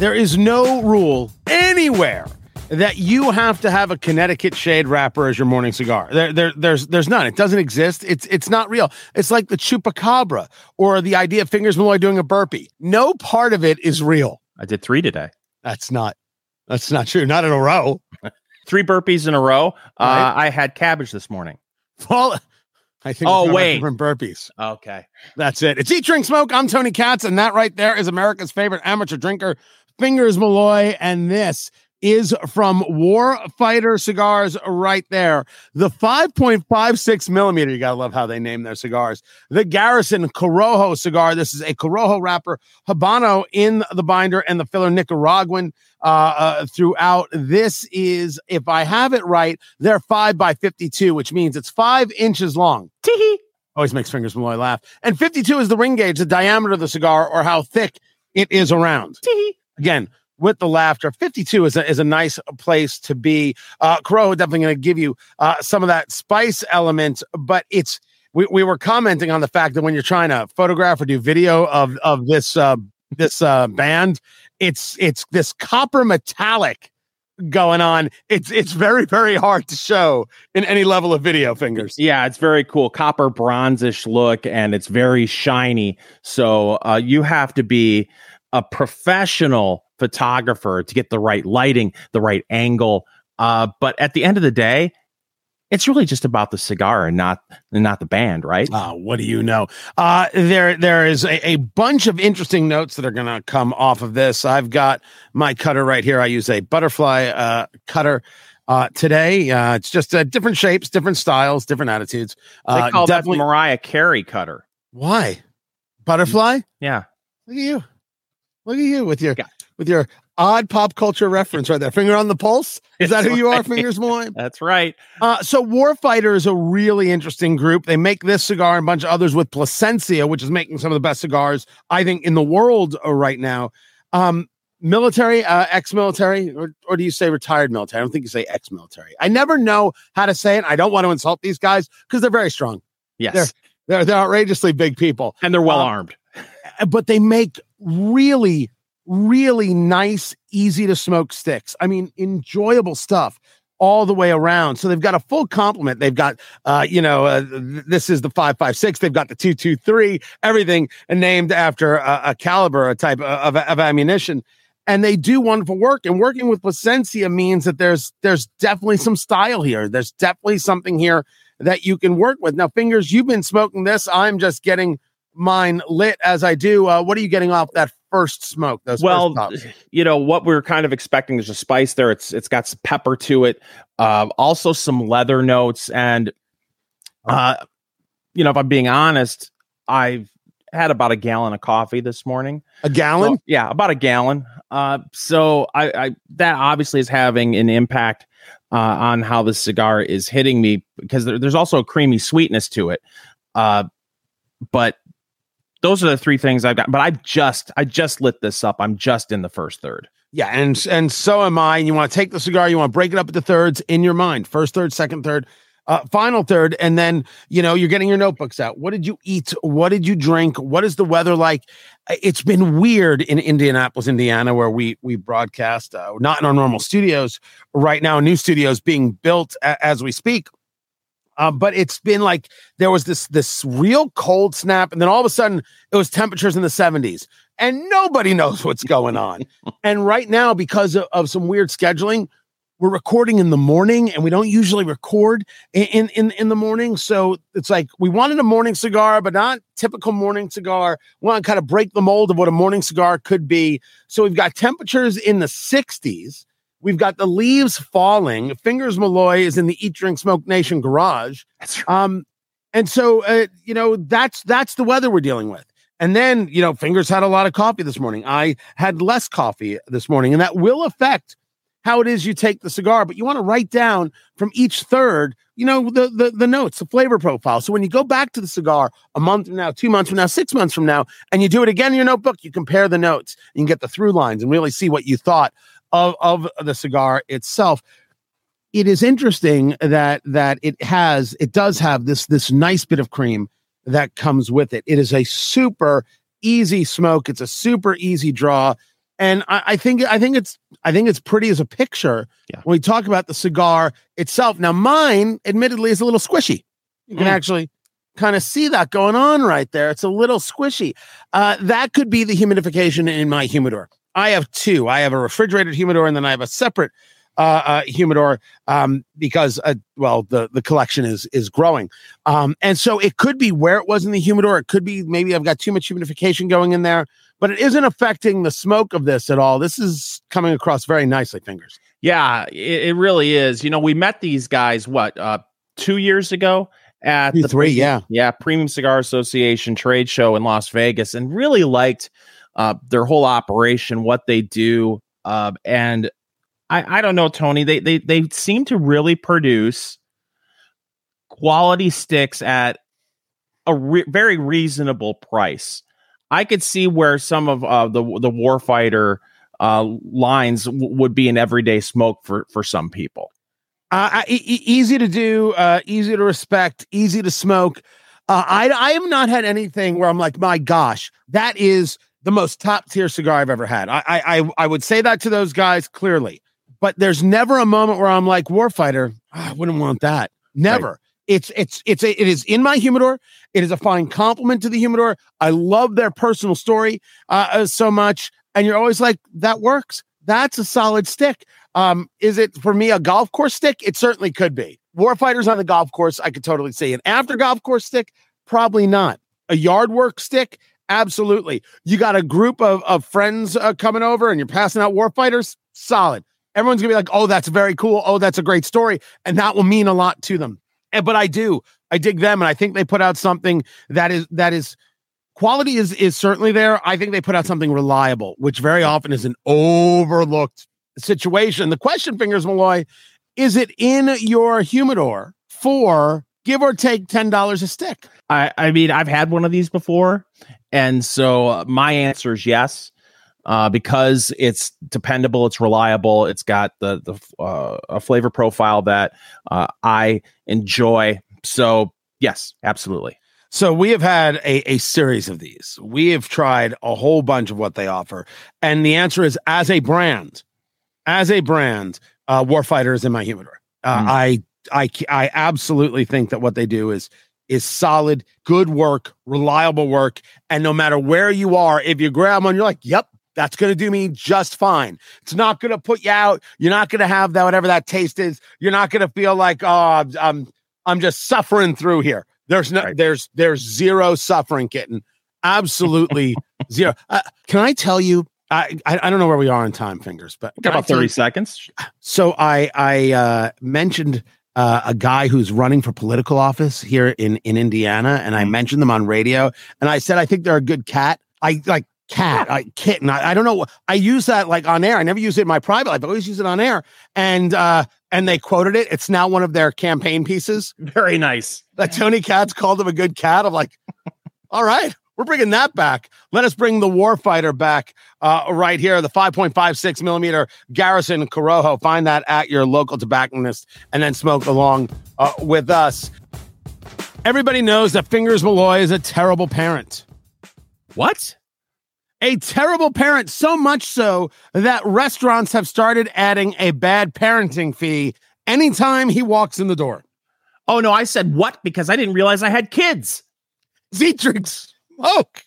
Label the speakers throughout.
Speaker 1: There is no rule anywhere that you have to have a Connecticut shade wrapper as your morning cigar. There, there, there's, there's none. It doesn't exist. It's, it's not real. It's like the chupacabra or the idea of Fingers Malloy doing a burpee. No part of it is real.
Speaker 2: I did three today.
Speaker 1: That's not, that's not true. Not in a row.
Speaker 2: Three burpees in a row.
Speaker 1: Right.
Speaker 2: Uh, I had cabbage this morning.
Speaker 1: Well, I think.
Speaker 2: Oh,
Speaker 1: we're talking about
Speaker 2: wait.
Speaker 1: different burpees.
Speaker 2: Okay.
Speaker 1: That's it. It's Eat, Drink, Smoke. I'm Tony Katz, and that right there is America's favorite amateur drinker, Fingers Malloy. And this is from Warfighter Cigars right there. The 5.56 millimeter, you got to love how they name their cigars. The Garrison Corojo cigar. This is a Corojo wrapper, Habano in the binder, and the filler Nicaraguan uh, uh, throughout. This is, if I have it right, they're 5 by 52, which means it's five inches long.
Speaker 2: Tee
Speaker 1: Always makes Fingers Malloy laugh. And 52 is the ring gauge, the diameter of the cigar, or how thick it is around. Again, with the laughter, 52 is a, is a nice place to be. Uh, definitely going to give you uh, some of that spice element, but it's we, we were commenting on the fact that when you're trying to photograph or do video of of this uh, this uh, band, it's it's this copper metallic going on. It's it's very very hard to show in any level of video. Fingers.
Speaker 2: Yeah, it's very cool. Copper bronzish look and it's very shiny. So uh, you have to be a professional photographer to get the right lighting, the right angle. Uh, but at the end of the day, it's really just about the cigar and not and not the band, right?
Speaker 1: Uh, what do you know? Uh, there, there is a, a bunch of interesting notes that are going to come off of this. I've got my cutter right here. I use a butterfly uh, cutter uh, today. Uh, it's just uh, different shapes, different styles, different attitudes.
Speaker 2: they
Speaker 1: Uh,
Speaker 2: call that. Mariah Carey cutter.
Speaker 1: Why? Butterfly?
Speaker 2: Yeah.
Speaker 1: Look at you. Look at you with your
Speaker 2: Yeah.
Speaker 1: with your odd pop culture reference right there. Finger on the pulse. Is that who you are. Fingers Malloy?
Speaker 2: That's right.
Speaker 1: Uh, so Warfighter is a really interesting group. They make this cigar and a bunch of others with Placencia, which is making some of the best cigars I think in the world uh, right now. Um, military, uh, ex-military, or, or do you say retired military? I don't think you say ex-military. I never know how to say it. I don't want to insult these guys because they're very strong.
Speaker 2: Yes.
Speaker 1: There. They're they're outrageously big people,
Speaker 2: and they're well
Speaker 1: Uh,
Speaker 2: armed.
Speaker 1: but they make really really nice, easy to smoke sticks. I mean, enjoyable stuff all the way around. So they've got a full complement. They've got, uh, you know, uh, this is the 556. They've got the 223, everything named after a, a caliber, a type of, of ammunition. And they do wonderful work. And working with Placencia means that there's there's definitely some style here. There's definitely something here that you can work with. Now, fingers, you've been smoking this. I'm just getting mine lit as I do. Uh, what are you getting off that first smoke? Those
Speaker 2: well, you know what we're kind of expecting. There's a spice there. It's it's got some pepper to it. Uh, also some leather notes, and uh, you know, if I'm being honest, I've had about a gallon of coffee this morning.
Speaker 1: a gallon.
Speaker 2: So, yeah, about a gallon. Uh, so I, I that obviously is having an impact uh, on how the cigar is hitting me because there, there's also a creamy sweetness to it. Uh, but those are the three things I've got. But I've just I just lit this up. I'm just in the first third.
Speaker 1: Yeah, and and so am I. And you want to take the cigar, you want to break it up into thirds in your mind. First third, second third, uh, final third, and then you know you're getting your notebooks out. What did you eat? What did you drink? What is the weather like? It's been weird in Indianapolis, Indiana, where we we broadcast, uh, not in our normal studios right now. New studios being built a- as we speak. Uh, but it's been like there was this this real cold snap, and then all of a sudden it was temperatures in the 70s, and nobody knows what's going on. and right now, because of, of some weird scheduling, we're recording in the morning, and we don't usually record in, in in in the morning. So it's like we wanted a morning cigar, but not typical morning cigar. We want to kind of break the mold of what a morning cigar could be. So we've got temperatures in the 60s. We've got the leaves falling. Fingers Malloy is in the Eat Drink Smoke Nation garage.
Speaker 2: That's
Speaker 1: Um, and so uh, you know that's that's the weather we're dealing with. And then you know, Fingers had a lot of coffee this morning. I had less coffee this morning, and that will affect how it is you take the cigar. But you want to write down from each third, you know, the the the notes, the flavor profile. So when you go back to the cigar a month from now, two months from now, six months from now, and you do it again in your notebook, you compare the notes, you can get the through lines and really see what you thought of of the cigar itself it is interesting that that it has it does have this this nice bit of cream that comes with it. It is a super easy smoke. It's a super easy draw, and I, I think I think it's I think it's pretty as a picture
Speaker 2: Yeah.
Speaker 1: when we talk about the cigar itself. Now, mine, admittedly, is a little squishy. You can
Speaker 2: Mm.
Speaker 1: actually kind of see that going on right there. It's a little squishy. Uh, that could be the humidification in my humidor. I have two. I have a refrigerated humidor, and then I have a separate uh, uh, humidor um, because, uh, well, the the collection is is growing, um, and so it could be where it was in the humidor. It could be maybe I've got too much humidification going in there, but it isn't affecting the smoke of this at all. This is coming across very nicely, fingers.
Speaker 2: Yeah, it, it really is. You know, we met these guys what uh two years ago at
Speaker 1: Two,
Speaker 2: the
Speaker 1: three, yeah.
Speaker 2: yeah Premium Cigar Association trade show in Las Vegas, and really liked uh, their whole operation, what they do, uh, and I I don't know, Tony. They they they seem to really produce quality sticks at a re- very reasonable price. I could see where some of uh, the the warfighter uh, lines w- would be an everyday smoke for for some people.
Speaker 1: Uh, easy to do, uh, easy to respect, easy to smoke. Uh, I I have not had anything where I'm like, my gosh, that is the most top tier cigar I've ever had. I, I I I would say that to those guys clearly, but there's never a moment where I'm like, Warfighter, ah, I wouldn't want that. Never. It's it's it's a, it is in my humidor. It is a fine compliment to the humidor. I love their personal story uh, uh, so much, and you're always like, that works. That's a solid stick. Um, is it for me a golf course stick? It certainly could be. Warfighters on the golf course, I could totally see. An after golf course stick, probably not. A yard work stick, absolutely. You got a group of, of friends uh, coming over and you're passing out warfighters, solid. Everyone's gonna be like, oh, that's very cool. Oh, that's a great story. And that will mean a lot to them. And but I do, I dig them, and I think they put out something that is that is quality is is certainly there. I think they put out something reliable, which very often is an overlooked situation. The question, fingers Malloy, is it in your humidor for give or take ten dollars a stick?
Speaker 2: I I mean I've had one of these before, and so uh, my answer is yes. Uh, because it's dependable, it's reliable, it's got the the uh, a flavor profile that uh, I enjoy. So yes, absolutely.
Speaker 1: So we have had a, a series of these. We have tried a whole bunch of what they offer. And the answer is as a brand, as a brand, uh, Warfighter is in my humidor. Uh,
Speaker 2: Mm.
Speaker 1: I, I, I absolutely think that what they do is, is solid, good work, reliable work. And no matter where you are, if you grab one, you're like, yep, that's going to do me just fine. It's not going to put you out. You're not going to have that, whatever that taste is. You're not going to feel like, oh, I'm, I'm just suffering through here. There's no,
Speaker 2: Right.
Speaker 1: there's, there's zero suffering, kitten. Absolutely zero. Uh, can I tell you? I, I don't know where we are in time, fingers, but
Speaker 2: Got about thirty
Speaker 1: you-
Speaker 2: seconds.
Speaker 1: So I I uh, mentioned uh, a guy who's running for political office here in in Indiana, and I mentioned them on radio, and I said I think they're a good cat. I like cat, I kitten. I, I don't know. I use that like on air. I never use it in my private life. I always use it on air, and uh, and they quoted it. It's now one of their campaign pieces.
Speaker 2: Very nice.
Speaker 1: That Tony Katz called him a good cat. I'm like, all right, we're bringing that back. Let us bring the warfighter back uh, right here, the 5.56 millimeter Garrison Corojo. Find that at your local tobacconist and then smoke along uh, with us. Everybody knows that Fingers Malloy is a terrible parent.
Speaker 2: What?
Speaker 1: A terrible parent, so much so that restaurants have started adding a bad parenting fee anytime he walks in the door.
Speaker 2: Oh no, I said what because I didn't realize I had kids.
Speaker 1: Z drinks smoke.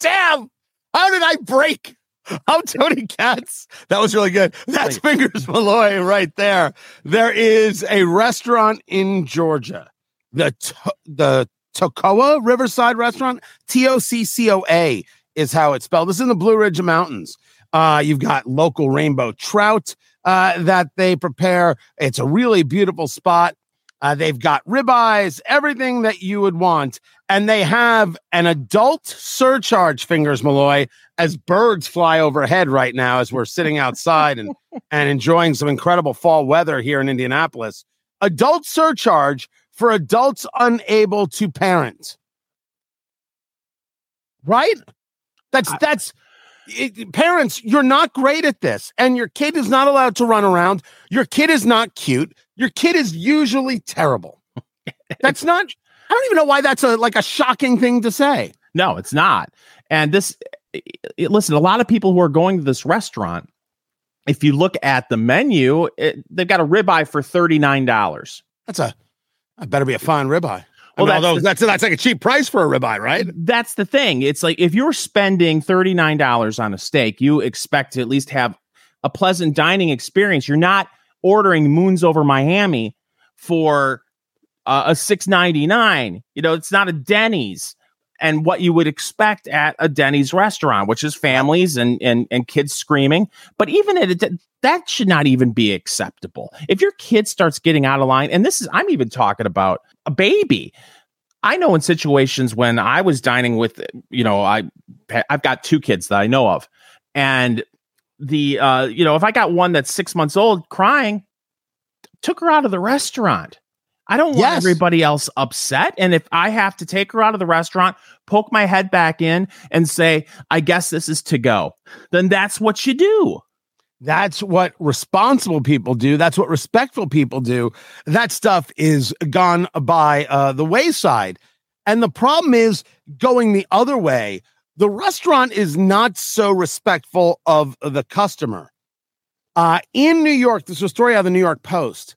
Speaker 1: Damn. How did I break? I'm Tony Katz. That was really good. That's Fingers Malloy right there. There is a restaurant in Georgia, the To- the Toccoa Riverside Restaurant. T O C C O A is how it's spelled. This is in the Blue Ridge Mountains. Uh, you've got local rainbow trout uh, that they prepare. It's a really beautiful spot. Uh, they've got ribeyes, everything that you would want. And they have an adult surcharge, Fingers Malloy, as birds fly overhead right now as we're sitting outside and, and enjoying some incredible fall weather here in Indianapolis. Adult surcharge for adults unable to parent. Right? That's, that's, it, parents, you're not great at this, and your kid is not allowed to run around. Your kid is not cute. Your kid is usually terrible. That's not. I don't even know why that's a like a shocking thing to say.
Speaker 2: No, it's not. And this it, listen, a lot of people who are going to this restaurant, if you look at the menu, it, they've got a ribeye for thirty nine dollars.
Speaker 1: That's a that better be a fine ribeye.
Speaker 2: Well,
Speaker 1: I mean,
Speaker 2: that's
Speaker 1: although
Speaker 2: the-
Speaker 1: that's that's like a cheap price for a ribeye, right?
Speaker 2: That's the thing. It's like if you're spending thirty nine dollars on a steak, you expect to at least have a pleasant dining experience. You're not ordering Moons Over My Hammy for uh, a six ninety nine. You know, it's not a Denny's. And what you would expect at a Denny's restaurant, which is families and and and kids screaming, but even at a, that should not even be acceptable. If your kid starts getting out of line, and this is I'm even talking about a baby. I know in situations when I was dining with, you know, I I've got two kids that I know of, and the uh, you know, if I got one that's six months old crying, took her out of the restaurant. I don't want
Speaker 1: Yes.
Speaker 2: everybody else upset. And if I have to take her out of the restaurant, poke my head back in and say, I guess this is to go, then that's what you do.
Speaker 1: That's what responsible people do. That's what respectful people do. That stuff is gone by uh, the wayside. And the problem is going the other way. The restaurant is not so respectful of the customer. Uh, in New York, this is a story out of the New York Post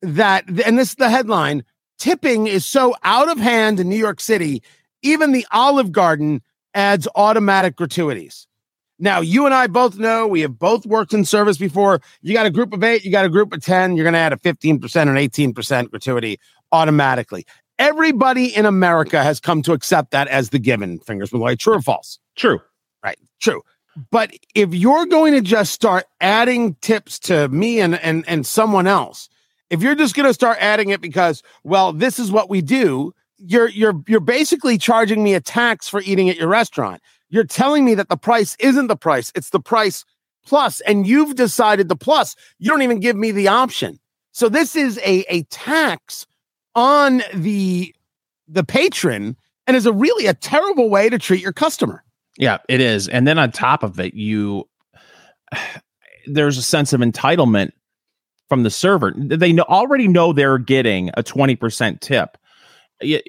Speaker 1: that, and this is the headline tipping is so out of hand in New York City, even the Olive Garden adds automatic gratuities. Now, you and I both know we have both worked in service before. You got a group of eight, you got a group of 10, you're going to add a 15% and 18% gratuity automatically. Everybody in America has come to accept that as the given. Fingers with way, true or false?
Speaker 2: True.
Speaker 1: Right, true. But if you're going to just start adding tips to me and and and someone else, if you're just going to start adding it because well, this is what we do, you're you're you're basically charging me a tax for eating at your restaurant. You're telling me that the price isn't the price, it's the price plus and you've decided the plus. You don't even give me the option. So this is a a tax on the the patron and is a really a terrible way to treat your customer.
Speaker 2: Yeah, it is. And then on top of it, you there's a sense of entitlement from the server. They know, already know they're getting a 20% tip.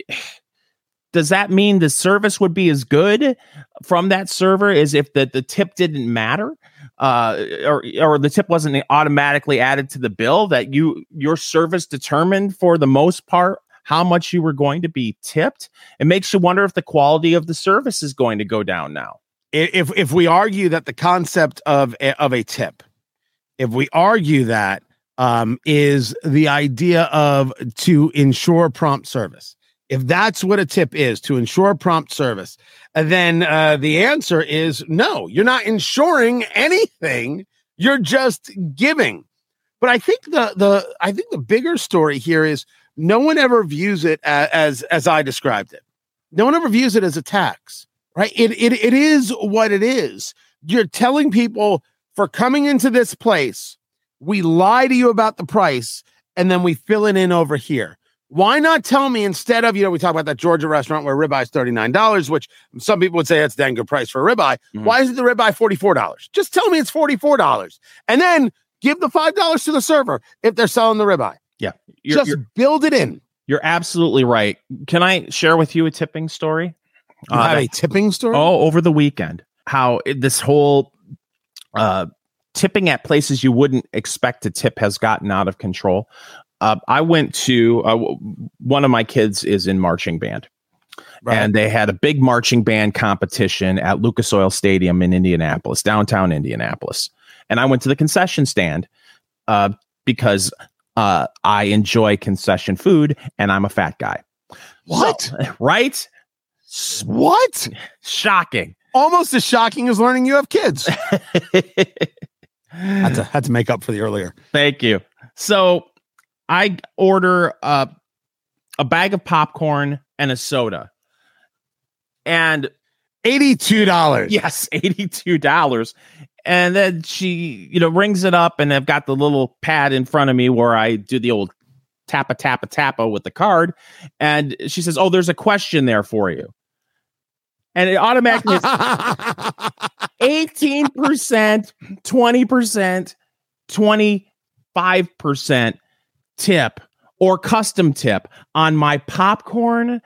Speaker 2: Does that mean the service would be as good from that server as if the, the tip didn't matter? Uh, or or the tip wasn't automatically added to the bill that you your service determined for the most part how much you were going to be tipped. It makes you wonder if the quality of the service is going to go down now.
Speaker 1: If if we argue that the concept of a, of a tip, if we argue that um, is the idea of to ensure prompt service, if that's what a tip is to ensure prompt service, uh, then uh, the answer is no. You're not ensuring anything. You're just giving. But I think the the I think the bigger story here is no one ever views it as as, as I described it. No one ever views it as a tax right? It, it it is what it is. You're telling people for coming into this place, we lie to you about the price, and then we fill it in over here. Why not tell me instead of, you know, we talk about that Georgia restaurant where ribeye is $39, which some people would say that's a dang good price for a ribeye.
Speaker 2: Mhm.
Speaker 1: Why isn't the ribeye $44? Just tell me it's $44. And then give the $5 to the server if they're selling the ribeye.
Speaker 2: you're,
Speaker 1: Just
Speaker 2: you're,
Speaker 1: build it in.
Speaker 2: you're absolutely right can i share with you a tipping story
Speaker 1: You
Speaker 2: Uh,
Speaker 1: a tipping story?
Speaker 2: Oh, over the weekend, how it, this whole uh, tipping at places you wouldn't expect to tip has gotten out of control. Uh, I went to uh, one of my kids is in marching band,
Speaker 1: Right.
Speaker 2: and they had a big marching band competition at Lucas Oil Stadium in Indianapolis, downtown Indianapolis. And I went to the concession stand uh, because uh, I enjoy concession food, and I'm a fat guy.
Speaker 1: what?
Speaker 2: So- right?
Speaker 1: what?
Speaker 2: Shocking.
Speaker 1: almost as shocking as learning you have kids. had to had to make up for the earlier.
Speaker 2: Thank you. So I order uh, a bag of popcorn and a soda. And
Speaker 1: Eighty-two dollars.
Speaker 2: yes, $82. And then she, you know, rings it up and I've got the little pad in front of me where I do the old tappa tappa tappa with the card. And she says, Oh, there's a question there for you. And it automatically 18%, 20%, 25% tip or custom tip on my popcorn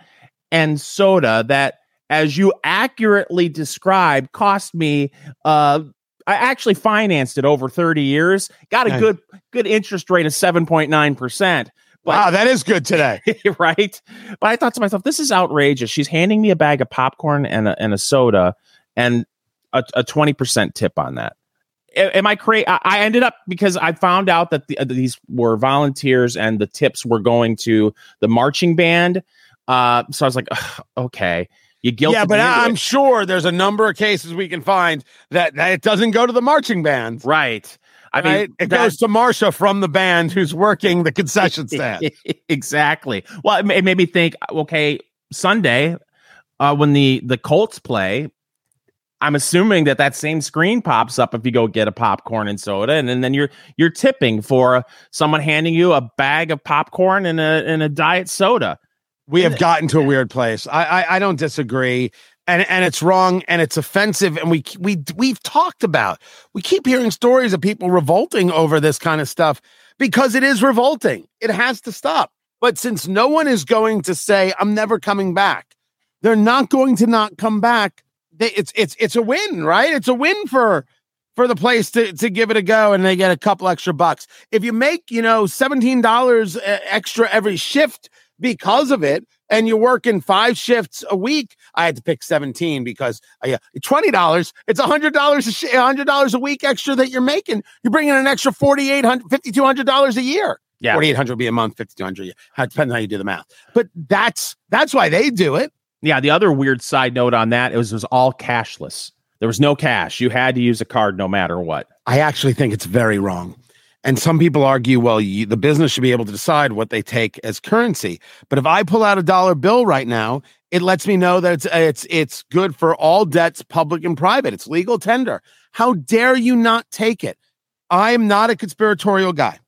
Speaker 2: and soda that as you accurately described, cost me. Uh, I actually financed it over 30 years, got a
Speaker 1: Nice.
Speaker 2: good good interest rate of 7.9%.
Speaker 1: Wow, that is good today.
Speaker 2: right? But I thought to myself, this is outrageous. She's handing me a bag of popcorn and a, and a soda and a, a 20% tip on that. Am I crazy? I ended up because I found out that the, uh, these were volunteers and the tips were going to the marching band. Uh, so I was like, okay, you guilty.
Speaker 1: yeah, but I'm
Speaker 2: it."
Speaker 1: sure there's a number of cases we can find that, that it doesn't go to the marching band.
Speaker 2: right. I mean,
Speaker 1: right? it
Speaker 2: that-
Speaker 1: goes to Marsha from the band who's working the concession stand.
Speaker 2: exactly. Well, it, it made me think. Okay, Sunday, uh, when the the Colts play, I'm assuming that that same screen pops up if you go get a popcorn and soda, and, and then you're you're tipping for someone handing you a bag of popcorn and a and a diet soda.
Speaker 1: we have gotten to a weird place. I, I I don't disagree, and and it's wrong and it's offensive. And we we we've talked about. We keep hearing stories of people revolting over this kind of stuff because it is revolting. It has to stop. But since no one is going to say I'm never coming back, they're not going to not come back. They, it's it's it's a win, right? It's a win for for the place to, to give it a go and they get a couple extra bucks. If you make, you know, $17 extra every shift because of it and you're working five shifts a week, I had to pick 17 because uh, yeah, $20, it's $100 a sh- $100 a week extra that you're making. You're bringing an extra $4,800 $5,200 a year.
Speaker 2: Yeah.
Speaker 1: 4800 would be a month, 5200 a year. Depends on how you do the math. But that's that's why they do it.
Speaker 2: Yeah. The other weird side note on that it was it was all cashless. There was no cash. You had to use a card no matter what.
Speaker 1: I actually think it's very wrong. And some people argue, well, you, the business should be able to decide what they take as currency. But if I pull out a dollar bill right now, it lets me know that it's it's it's good for all debts, public and private. It's legal tender. How dare you not take it? I am not a conspiratorial guy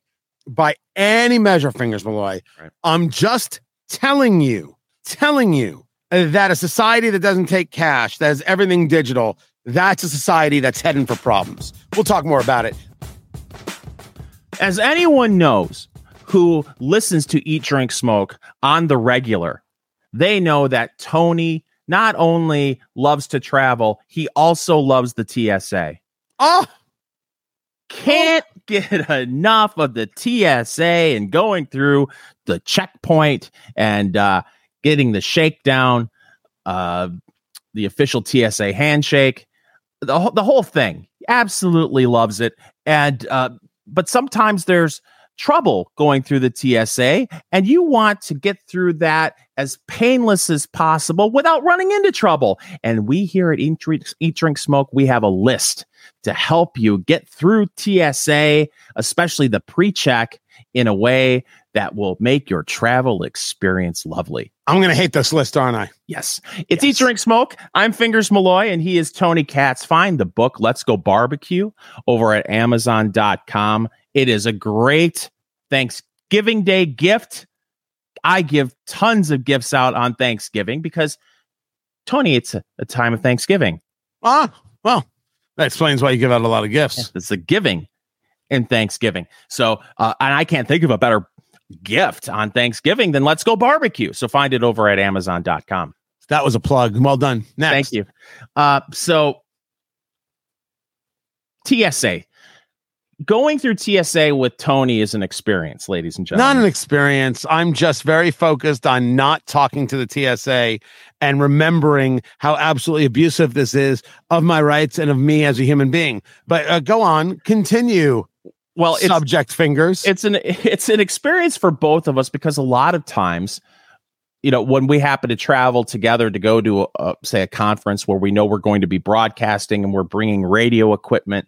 Speaker 1: by any measure, fingers Malloy.
Speaker 2: Right.
Speaker 1: I'm just telling you, telling you that a society that doesn't take cash, that is everything digital, that's a society that's heading for problems. We'll talk more about it.
Speaker 2: As anyone knows who listens to Eat, Drink, Smoke on the regular, they know that Tony not only loves to travel, he also loves the TSA.
Speaker 1: Oh,
Speaker 2: Can't get enough of the TSA and going through the checkpoint and uh, getting the shakedown, uh, the official TSA handshake, the, whole- the whole thing. Absolutely loves it. And, uh, but sometimes there's trouble going through the TSA, and you want to get through that as painless as possible without running into trouble. And we here at Eat, Drink, Eat Drink, Smoke, we have a list to help you get through TSA, especially the pre check, in a way that will make your travel experience lovely.
Speaker 1: I'm going to hate this list, aren't I?
Speaker 2: Yes. It's
Speaker 1: Yes.
Speaker 2: Eat, Drink, Smoke. I'm Fingers Malloy, and he is Tony Katz. Find the book, Let's Go Barbecue, over at Amazon.com. It is a great Thanksgiving Day gift. I give tons of gifts out on Thanksgiving because, Tony, it's a, a time of Thanksgiving.
Speaker 1: Ah, well, that explains why you give out a lot of gifts.
Speaker 2: It's a giving in Thanksgiving. So, uh, and I can't think of a better gift on Thanksgiving then Let's Go Barbecue. So find it over at Amazon.com.
Speaker 1: That was a plug. Well done. Next.
Speaker 2: Thank you. Uh, so TSA. Going through TSA with Tony is an experience, ladies and gentlemen.
Speaker 1: Not an experience. I'm just very focused on not talking to the TSA and remembering how absolutely abusive this is of my rights and of me as a human being. But uh, go on, continue.
Speaker 2: Well, it's
Speaker 1: subject fingers.
Speaker 2: it's an it's an experience for both of us because a lot of times you know when we happen to travel together to go to a, a, say a conference where we know we're going to be broadcasting and we're bringing radio equipment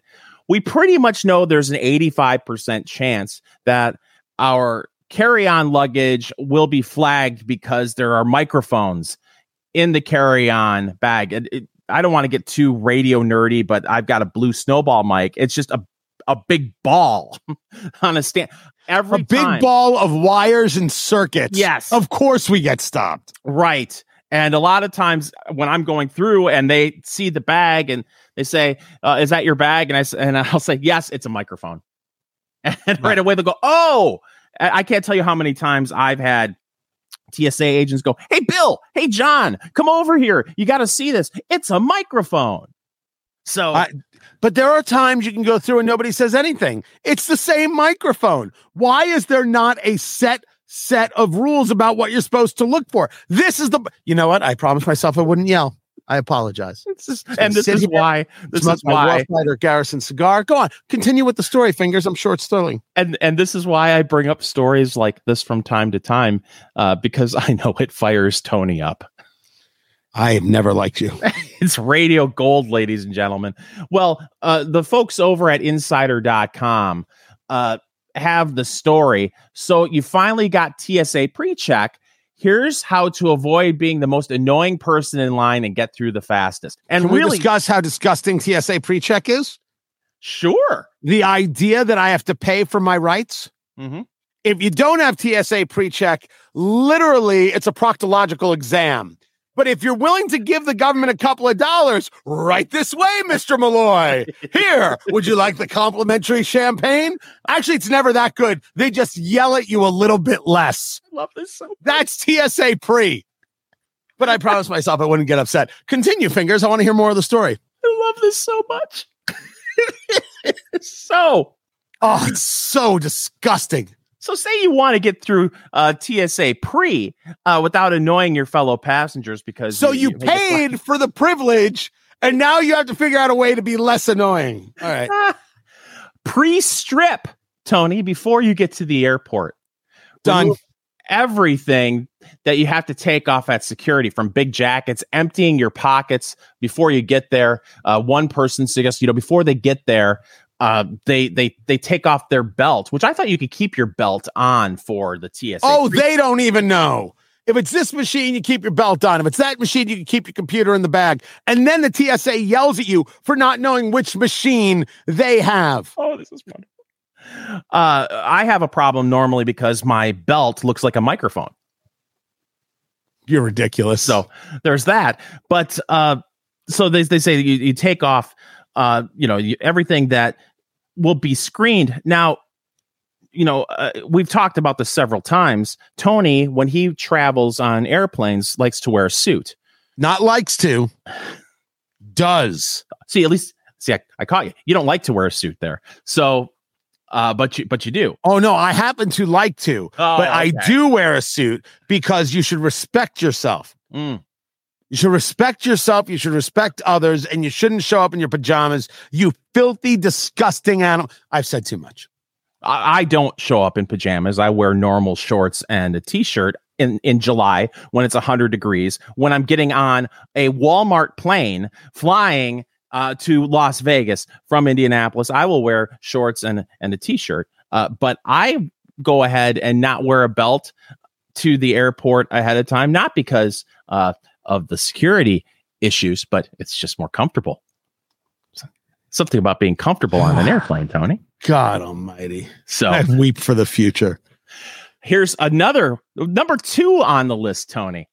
Speaker 2: we pretty much know there's an 85% chance that our carry-on luggage will be flagged because there are microphones in the carry-on bag and it, i don't want to get too radio nerdy but i've got a blue snowball mic it's just a a big ball on a stand every
Speaker 1: a big ball of wires and circuits.
Speaker 2: Yes.
Speaker 1: Of course we get stopped.
Speaker 2: Right. And a lot of times when I'm going through and they see the bag and they say, uh, "Is that your bag?" and I and I'll say, "Yes, it's a microphone." And right,
Speaker 1: Right.
Speaker 2: away they'll go, "Oh!" I can't tell you how many times I've had TSA agents go, Hey, Bill, hey, John, come over here. You got to see this. It's a microphone. So,
Speaker 1: I- But there are times you can go through and nobody says anything. It's the same microphone. Why is there not a set set of rules about what you're supposed to look for? This is the you know what? I promised myself I wouldn't yell. I apologize.
Speaker 2: just, and this is
Speaker 1: here,
Speaker 2: why, this is
Speaker 1: my
Speaker 2: why,
Speaker 1: Rider Garrison cigar. Go on. Continue with the story, fingers. I'm sure it's thrilling.
Speaker 2: and, and this is why I bring up stories like this from time to time, uh, because I know it fires Tony up.
Speaker 1: I have never liked you.
Speaker 2: it's radio gold, ladies and gentlemen. Well, uh, the folks over at insider.com uh, have the story. So you finally got TSA pre check. Here's how to avoid being the most annoying person in line and get through the fastest. And
Speaker 1: Can we
Speaker 2: really,
Speaker 1: discuss how disgusting TSA pre-check is?
Speaker 2: sure.
Speaker 1: The idea that I have to pay for my rights.
Speaker 2: Mhm.
Speaker 1: If you don't have TSA pre-check, literally it's a proctological exam. But if you're willing to give the government a couple of dollars, right this way, Mr. Malloy. Here, would you like the complimentary champagne? Actually, it's never that good. They just yell at you a little bit less.
Speaker 2: I love this so
Speaker 1: That's TSA pre. But I promised myself I wouldn't get upset. Continue, fingers. I want to hear more of the story.
Speaker 2: I love this so much. so,
Speaker 1: Oh, it's so disgusting.
Speaker 2: So say you want to get through uh, TSA pre uh, without annoying your fellow passengers because
Speaker 1: So you,
Speaker 2: the
Speaker 1: paid for the privilege, and now you have to figure out a way to be less annoying. All right.
Speaker 2: pre-strip, Tony, before you get to the airport.
Speaker 1: Done.
Speaker 2: Everything that you have to take off at security, from big jackets, emptying your pockets before you get there. Uh, one person suggests, you know, before they get there, uh, they they they take off their belt, which I thought you could keep your belt on for the TSA.
Speaker 1: Oh, they don't even know. If it's this machine, you keep your belt on. If it's that machine, you can keep your computer in the bag. And then the TSA yells at you for not knowing which machine they have.
Speaker 2: Oh, this is wonderful. Uh, I have a problem normally because my belt looks like a microphone.
Speaker 1: You're ridiculous.
Speaker 2: So there's that. But uh, so they, they say you, you take off, uh, you know, you, everything that will be screened. Now, you know, uh, we've talked about this several times. Tony, when he travels on airplanes, likes to wear a suit.
Speaker 1: not likes to, does.
Speaker 2: See, at least, see, I, I caught you. You don't like to wear a suit there. So, uh, but you, but you do.
Speaker 1: Oh no, I happen to like to,
Speaker 2: Oh,
Speaker 1: but I do wear a suit because you should respect yourself.
Speaker 2: Mm.
Speaker 1: You should respect yourself. You should respect others, and you shouldn't show up in your pajamas. You filthy, disgusting animal. I've said too much.
Speaker 2: I, I don't show up in pajamas. I wear normal shorts and a t-shirt in, in July when it's 100 degrees. When I'm getting on a Walmart plane flying uh, to Las Vegas from Indianapolis, I will wear shorts and, and a t-shirt. Uh, but I go ahead and not wear a belt to the airport ahead of time, not because uh, of the security issues, but it's just more comfortable. Something about being comfortable on an airplane, Tony.
Speaker 1: God Almighty!
Speaker 2: So
Speaker 1: I weep for the future.
Speaker 2: Here's another number two on the list, Tony.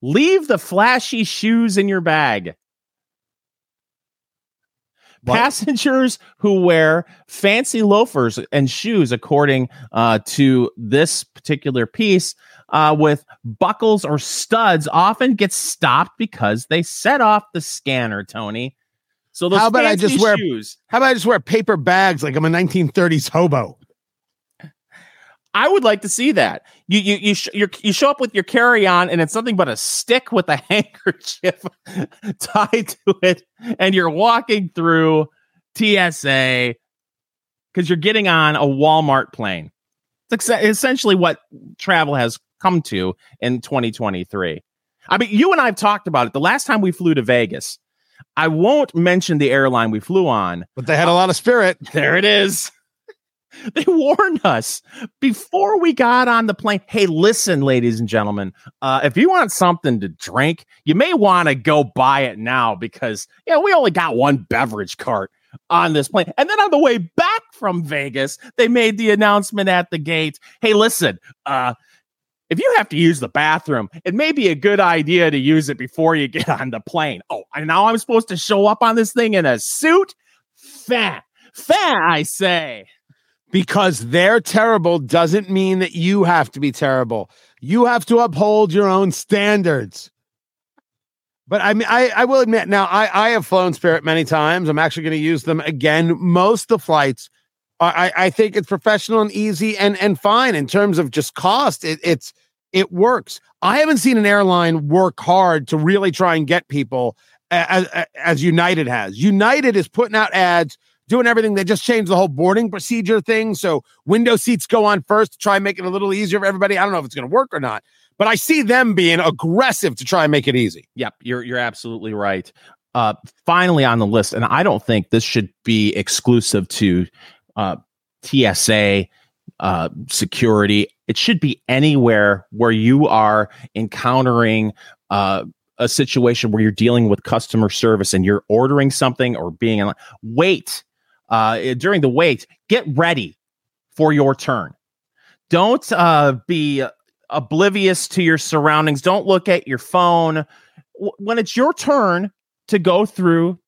Speaker 2: Leave the flashy shoes in your bag.
Speaker 1: What?
Speaker 2: Passengers who wear fancy loafers and shoes, according uh, to this particular piece, uh, with buckles or studs, often get stopped because they set off the scanner. Tony, so those
Speaker 1: How about I just wear-
Speaker 2: shoes?
Speaker 1: How about I just wear paper bags like I'm a 1930s hobo?
Speaker 2: I would like to see that. You you you sh- you're, you show up with your carry on, and it's something but a stick with a handkerchief tied to it, and you're walking through TSA because you're getting on a Walmart plane. It's ex- essentially what travel has come to in 2023. I mean, you and I have talked about it. The last time we flew to Vegas, I won't mention the airline we flew on,
Speaker 1: But they had a lot of spirit.
Speaker 2: there it is. They warned us before we got on the plane. Hey, listen, ladies and gentlemen, uh, if you want something to drink, you may want to go buy it now because yeah, we only got one beverage cart on this plane. And then on the way back from Vegas, they made the announcement at the gate. Hey, listen, uh, if you have to use the bathroom, it may be a good idea to use it before you get on the plane. Oh, and now I'm supposed to show up on this thing in a suit? Fat, fat, I say.
Speaker 1: because they're terrible doesn't mean that you have to be terrible. You have to uphold your own standards. But I mean, I, I will admit now, I, I have flown Spirit many times. I'm actually going to use them again. Most of the flights, I, I think it's professional and easy and and fine in terms of just cost. It, it's it works. I haven't seen an airline work hard to really try and get people as, as United has. United is putting out ads, doing everything. They just changed the whole boarding procedure thing. So window seats go on first to try and make it a little easier for everybody. I don't know if it's going to work or not, but I see them being aggressive to try and make it easy.
Speaker 2: Yep, you're you're absolutely right. Uh, finally on the list, and I don't think this should be exclusive to uh, TSA uh, security. It should be anywhere where you are encountering uh, a situation where you're dealing with customer service and you're ordering something or being in wait uh, during the wait. Get ready for your turn. Don't uh, be oblivious to your surroundings. Don't look at your phone. W- when it's your turn to go through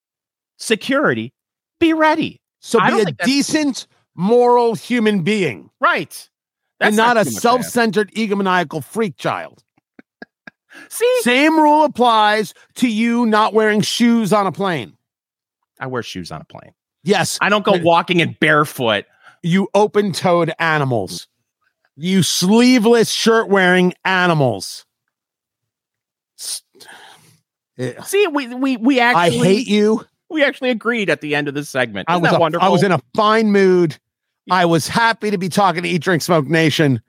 Speaker 2: security, be ready.
Speaker 1: So be a decent, moral human being.
Speaker 2: Right.
Speaker 1: That's and not, not a self centered, egomaniacal freak child.
Speaker 2: See?
Speaker 1: Same rule applies to you not wearing shoes on a plane.
Speaker 2: I wear shoes on a plane.
Speaker 1: Yes.
Speaker 2: I don't go walking in barefoot.
Speaker 1: You open toed animals you sleeveless shirt wearing animals. Eh.
Speaker 2: See, we we we actually
Speaker 1: I hate you.
Speaker 2: We actually agreed at the end of this segment. Isn't
Speaker 1: I was a,
Speaker 2: wonderful?
Speaker 1: I was in a fine mood. I was happy to be talking to Eat Drink Smoke Nation.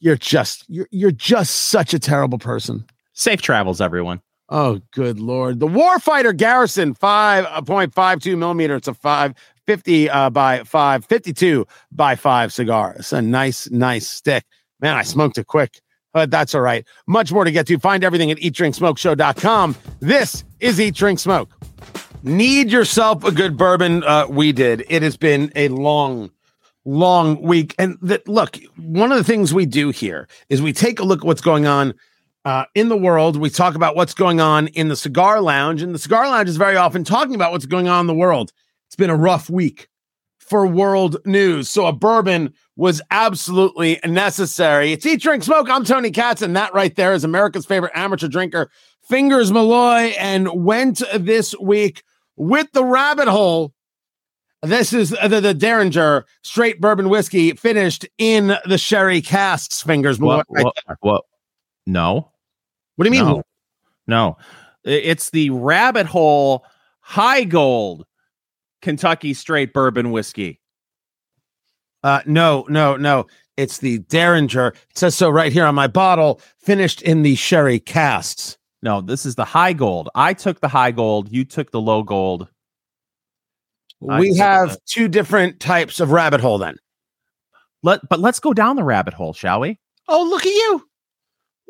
Speaker 1: You're just you're you're just such a terrible person.
Speaker 2: Safe travels, everyone.
Speaker 1: Oh, good lord! The Warfighter Garrison, five point five two millimeter. It's a five 50 uh, by 5, 52 by 5 cigar. It's a nice, nice stick. Man, I smoked it quick, but that's all right. Much more to get to. Find everything at eatdrinksmokeshow.com. This is Eat Drink Smoke. Need yourself a good bourbon. Uh, we did. It has been a long, long week. And that look, one of the things we do here is we take a look at what's going on uh, in the world. We talk about what's going on in the cigar lounge, and the cigar lounge is very often talking about what's going on in the world. It's been a rough week for world news. So a bourbon was absolutely necessary. It's Eat, Drink, Smoke. I'm Tony Katz, and that right there is America's favorite amateur drinker, Fingers Malloy, and went this week with the rabbit hole. This is the, the Dareringer straight bourbon whiskey finished in the sherry casks, Fingers.
Speaker 2: What? what, what? No.
Speaker 1: What do you mean?
Speaker 2: No. no. It's the rabbit hole Heigold Kentucky straight bourbon whiskey?
Speaker 1: Uh, no, no, no. It's the Dareringer. It says so right here on my bottle, finished in the sherry casks.
Speaker 2: No, this is the Heigold. I took the Heigold. You took the low gold.
Speaker 1: We have two different types of rabbit hole then.
Speaker 2: Let, but let's go down the rabbit hole, shall we?
Speaker 1: Oh, look at you.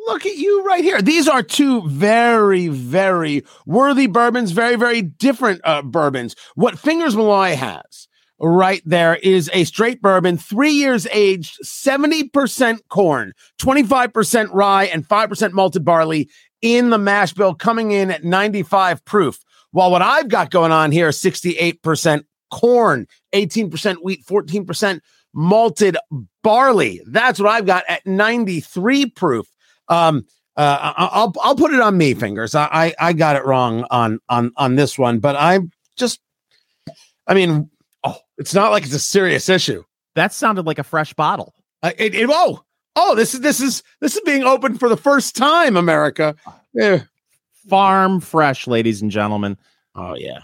Speaker 1: Look at you right here. These are two very, very worthy bourbons, very, very different uh, bourbons. What Fingers Malloy has right there is a straight bourbon, three years aged, 70% corn, 25% rye, and 5% malted barley in the mash bill, coming in at 95 proof. While what I've got going on here is 68% corn, 18% wheat, 14% malted barley. That's what I've got at 93 proof. Um, uh, I'll I'll put it on me, fingers. I, I I got it wrong on on on this one, but I'm just, I mean, oh, it's not like it's a serious issue.
Speaker 2: That sounded like a fresh bottle.
Speaker 1: Uh, it, it, oh oh this is this is this is being opened for the first time, America. Yeah.
Speaker 2: Farm fresh, ladies and gentlemen.
Speaker 1: Oh yeah,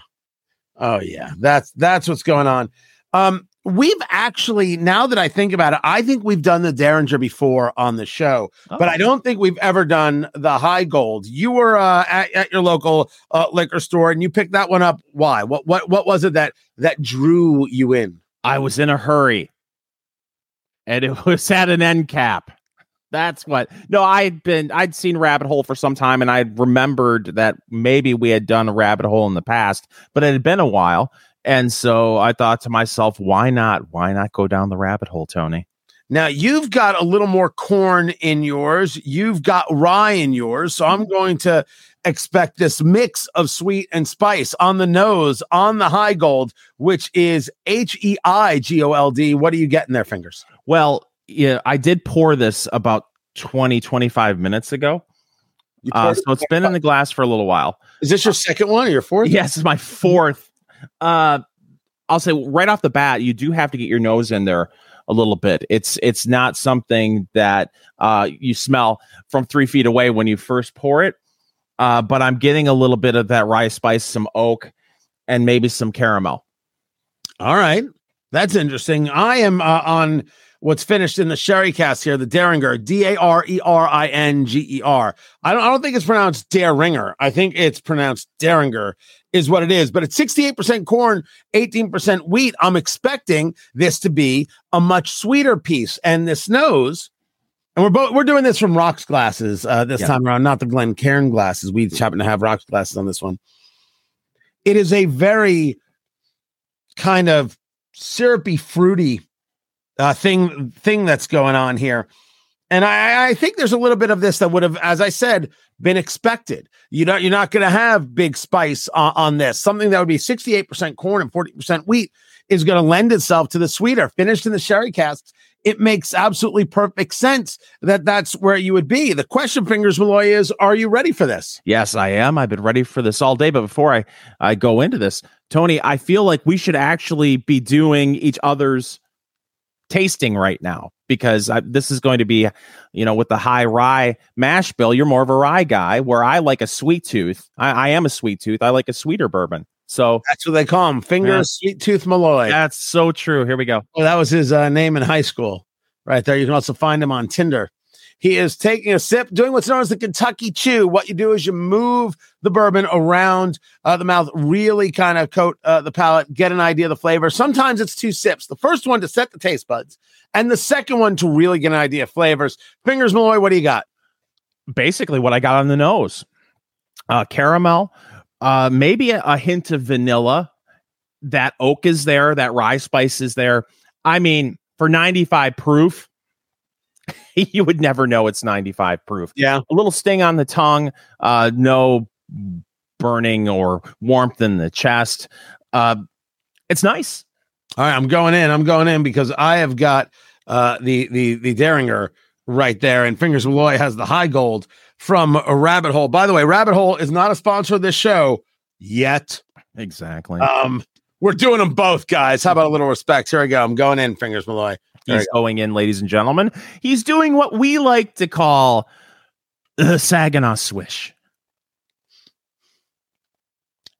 Speaker 1: oh yeah. That's that's what's going on. Um, we've actually, now that I think about it, I think we've done the Dareringer before on the show, oh. but I don't think we've ever done the Heigold. You were uh, at, at, your local uh, liquor store and you picked that one up. Why? What what what was it that that drew you in?
Speaker 2: I was in a hurry, and it was at an end cap. That's what. No, I'd been I'd seen Rabbit Hole for some time, and I remembered that maybe we had done a Rabbit Hole in the past, but it had been a while. And so I thought to myself, why not? Why not go down the rabbit hole, Tony?
Speaker 1: Now you've got a little more corn in yours. You've got rye in yours. So I'm going to expect this mix of sweet and spice on the nose, on the Heigold, which is H E I G O L D. What are you getting there, fingers?
Speaker 2: Well, yeah, I did pour this about 20, 25 minutes ago. Uh, so it's been in the glass for a little while.
Speaker 1: Is this your second one or your fourth?
Speaker 2: Yes, it's my fourth. Uh, I'll say right off the bat, you do have to get your nose in there a little bit. It's it's not something that uh, you smell from three feet away when you first pour it. Uh, but I'm getting a little bit of that rye spice, some oak, and maybe some caramel.
Speaker 1: All right, that's interesting. I am uh, on what's finished in the sherry cast here, the Dareringer, D A R E R I N G E R. I don't, I don't think it's pronounced Daringer. I think it's pronounced Daringer, is what it is. But it's 68% corn, 18% wheat. I'm expecting this to be a much sweeter piece. And this nose, and we're both we're doing this from rocks glasses uh, this
Speaker 2: Yeah.
Speaker 1: time around, not the Glencairn glasses. We each happen to have rocks glasses on this one. It is a very kind of syrupy, fruity uh, thing thing that's going on here. And I, I think there's a little bit of this that would have, as I said, been expected. You know, you're not going to have big spice on, on this. Something that would be 68% corn and 40% wheat is going to lend itself to the sweeter. Finished in the sherry casks, it makes absolutely perfect sense that that's where you would be. The question, fingers Malloy, is: Are you ready for this?
Speaker 2: Yes, I am. I've been ready for this all day. But before I, I go into this, Tony, I feel like we should actually be doing each other's tasting right now because I, this is going to be, you know, with the high rye mash bill. You're more of a rye guy, where I like a sweet tooth. I, I am a sweet tooth. I like a sweeter bourbon. So
Speaker 1: That's what they call him, Finger
Speaker 2: Yeah.
Speaker 1: Sweet Tooth Malloy.
Speaker 2: that's so true. Here we go.
Speaker 1: Well, that was his uh, name in high school, right there. You can also find him on Tinder. He is taking a sip, doing what's known as the Kentucky Chew. What you do is you move the bourbon around uh, the mouth, really kind of coat uh, the palate, get an idea of the flavor. Sometimes it's two sips. The first one to set the taste buds, and the second one to really get an idea of flavors. Fingers Malloy, what do you got?
Speaker 2: basically what I got on the nose. Uh, caramel, uh, maybe a, a hint of vanilla. That oak is there. That rye spice is there. I mean, for 95 proof, you would never know it's 95 proof.
Speaker 1: Yeah.
Speaker 2: A little sting on the tongue, uh, no burning or warmth in the chest. Uh, it's nice.
Speaker 1: All right, I'm going in. I'm going in because I have got uh, the the the Dareringer right there, and Fingers Malloy has the Heigold from a Rabbit Hole. By the way, Rabbit Hole is not a sponsor of this show yet.
Speaker 2: Exactly.
Speaker 1: Um, we're doing them both, guys. How about a little respect? Here I go. I'm going in, Fingers Malloy. there
Speaker 2: He's going in, ladies and gentlemen. He's doing what we like to call the Saginaw swish.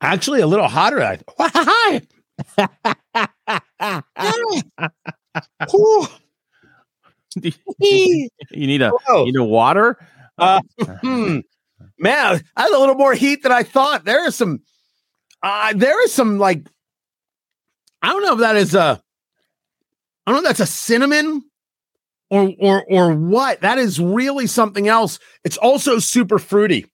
Speaker 1: Actually, a little hotter. I Hi.
Speaker 2: You need a you need a water.
Speaker 1: Uh, hmm. Man, I had a little more heat than I thought. There is some, uh, there is some like, I don't know if that is a, I don't know if that's a cinnamon or or or what. That is really something else. It's also super fruity,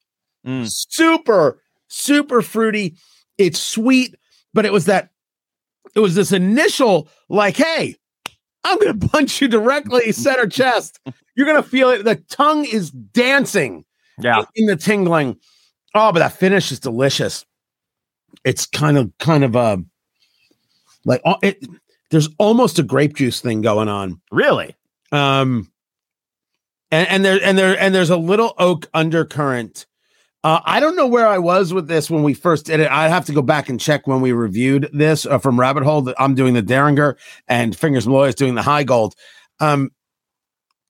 Speaker 2: Mm.
Speaker 1: super super fruity. It's sweet, but it was that, it was this initial like, hey, I'm gonna punch you directly center chest. You're gonna feel it. The tongue is dancing
Speaker 2: Yeah,
Speaker 1: in the tingling. Oh, but that finish is delicious. It's kind of kind of uh like uh, it there's almost a grape juice thing going on.
Speaker 2: really.
Speaker 1: Um and, and there and there and there's a little oak undercurrent. Uh, I don't know where I was with this when we first did it. I have to go back and check when we reviewed this uh, from Rabbit Hole. That I'm doing the Dareringer and Fingers Malloy is doing the Heigold. Um,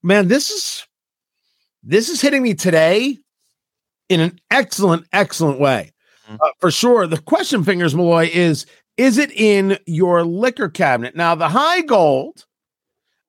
Speaker 1: man, this is this is hitting me today in an excellent, excellent way.
Speaker 2: Mhm.
Speaker 1: Uh, for sure. The question, Fingers Malloy, is is it in your liquor cabinet? Now, the Heigold.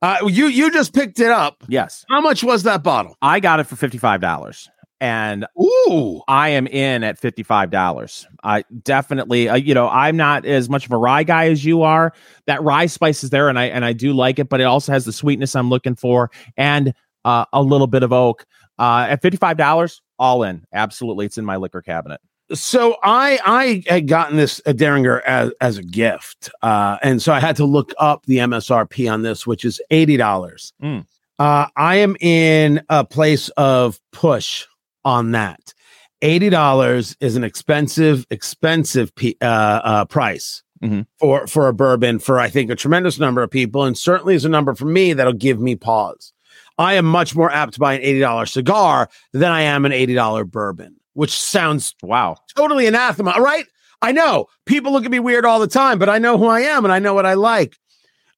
Speaker 1: Uh, you you just picked it up.
Speaker 2: Yes,
Speaker 1: How much was that bottle?
Speaker 2: I got it for fifty five dollars, and
Speaker 1: Ooh,
Speaker 2: I am in at fifty five dollars. I definitely, uh, you know, I'm not as much of a rye guy as you are. That rye spice is there, and I and I do like it, but it also has the sweetness I'm looking for, and uh, a little bit of oak. Uh, at fifty five dollars, all in. Absolutely, it's in my liquor cabinet.
Speaker 1: so I I had gotten this a Dareringer as as a gift, uh, and so I had to look up the MSRP on this, which is eighty dollars.
Speaker 2: Mm.
Speaker 1: Uh, I am in a place of push on that. Eighty dollars is an expensive, expensive p- uh, uh, price
Speaker 2: Mhm.
Speaker 1: for for a bourbon for I think a tremendous number of people, and certainly is a number for me that'll give me pause. I am much more apt to buy an eighty dollar cigar than I am an eighty dollar bourbon, which sounds
Speaker 2: Wow.
Speaker 1: totally anathema, right? I know people look at me weird all the time, but I know who I am and I know what I like.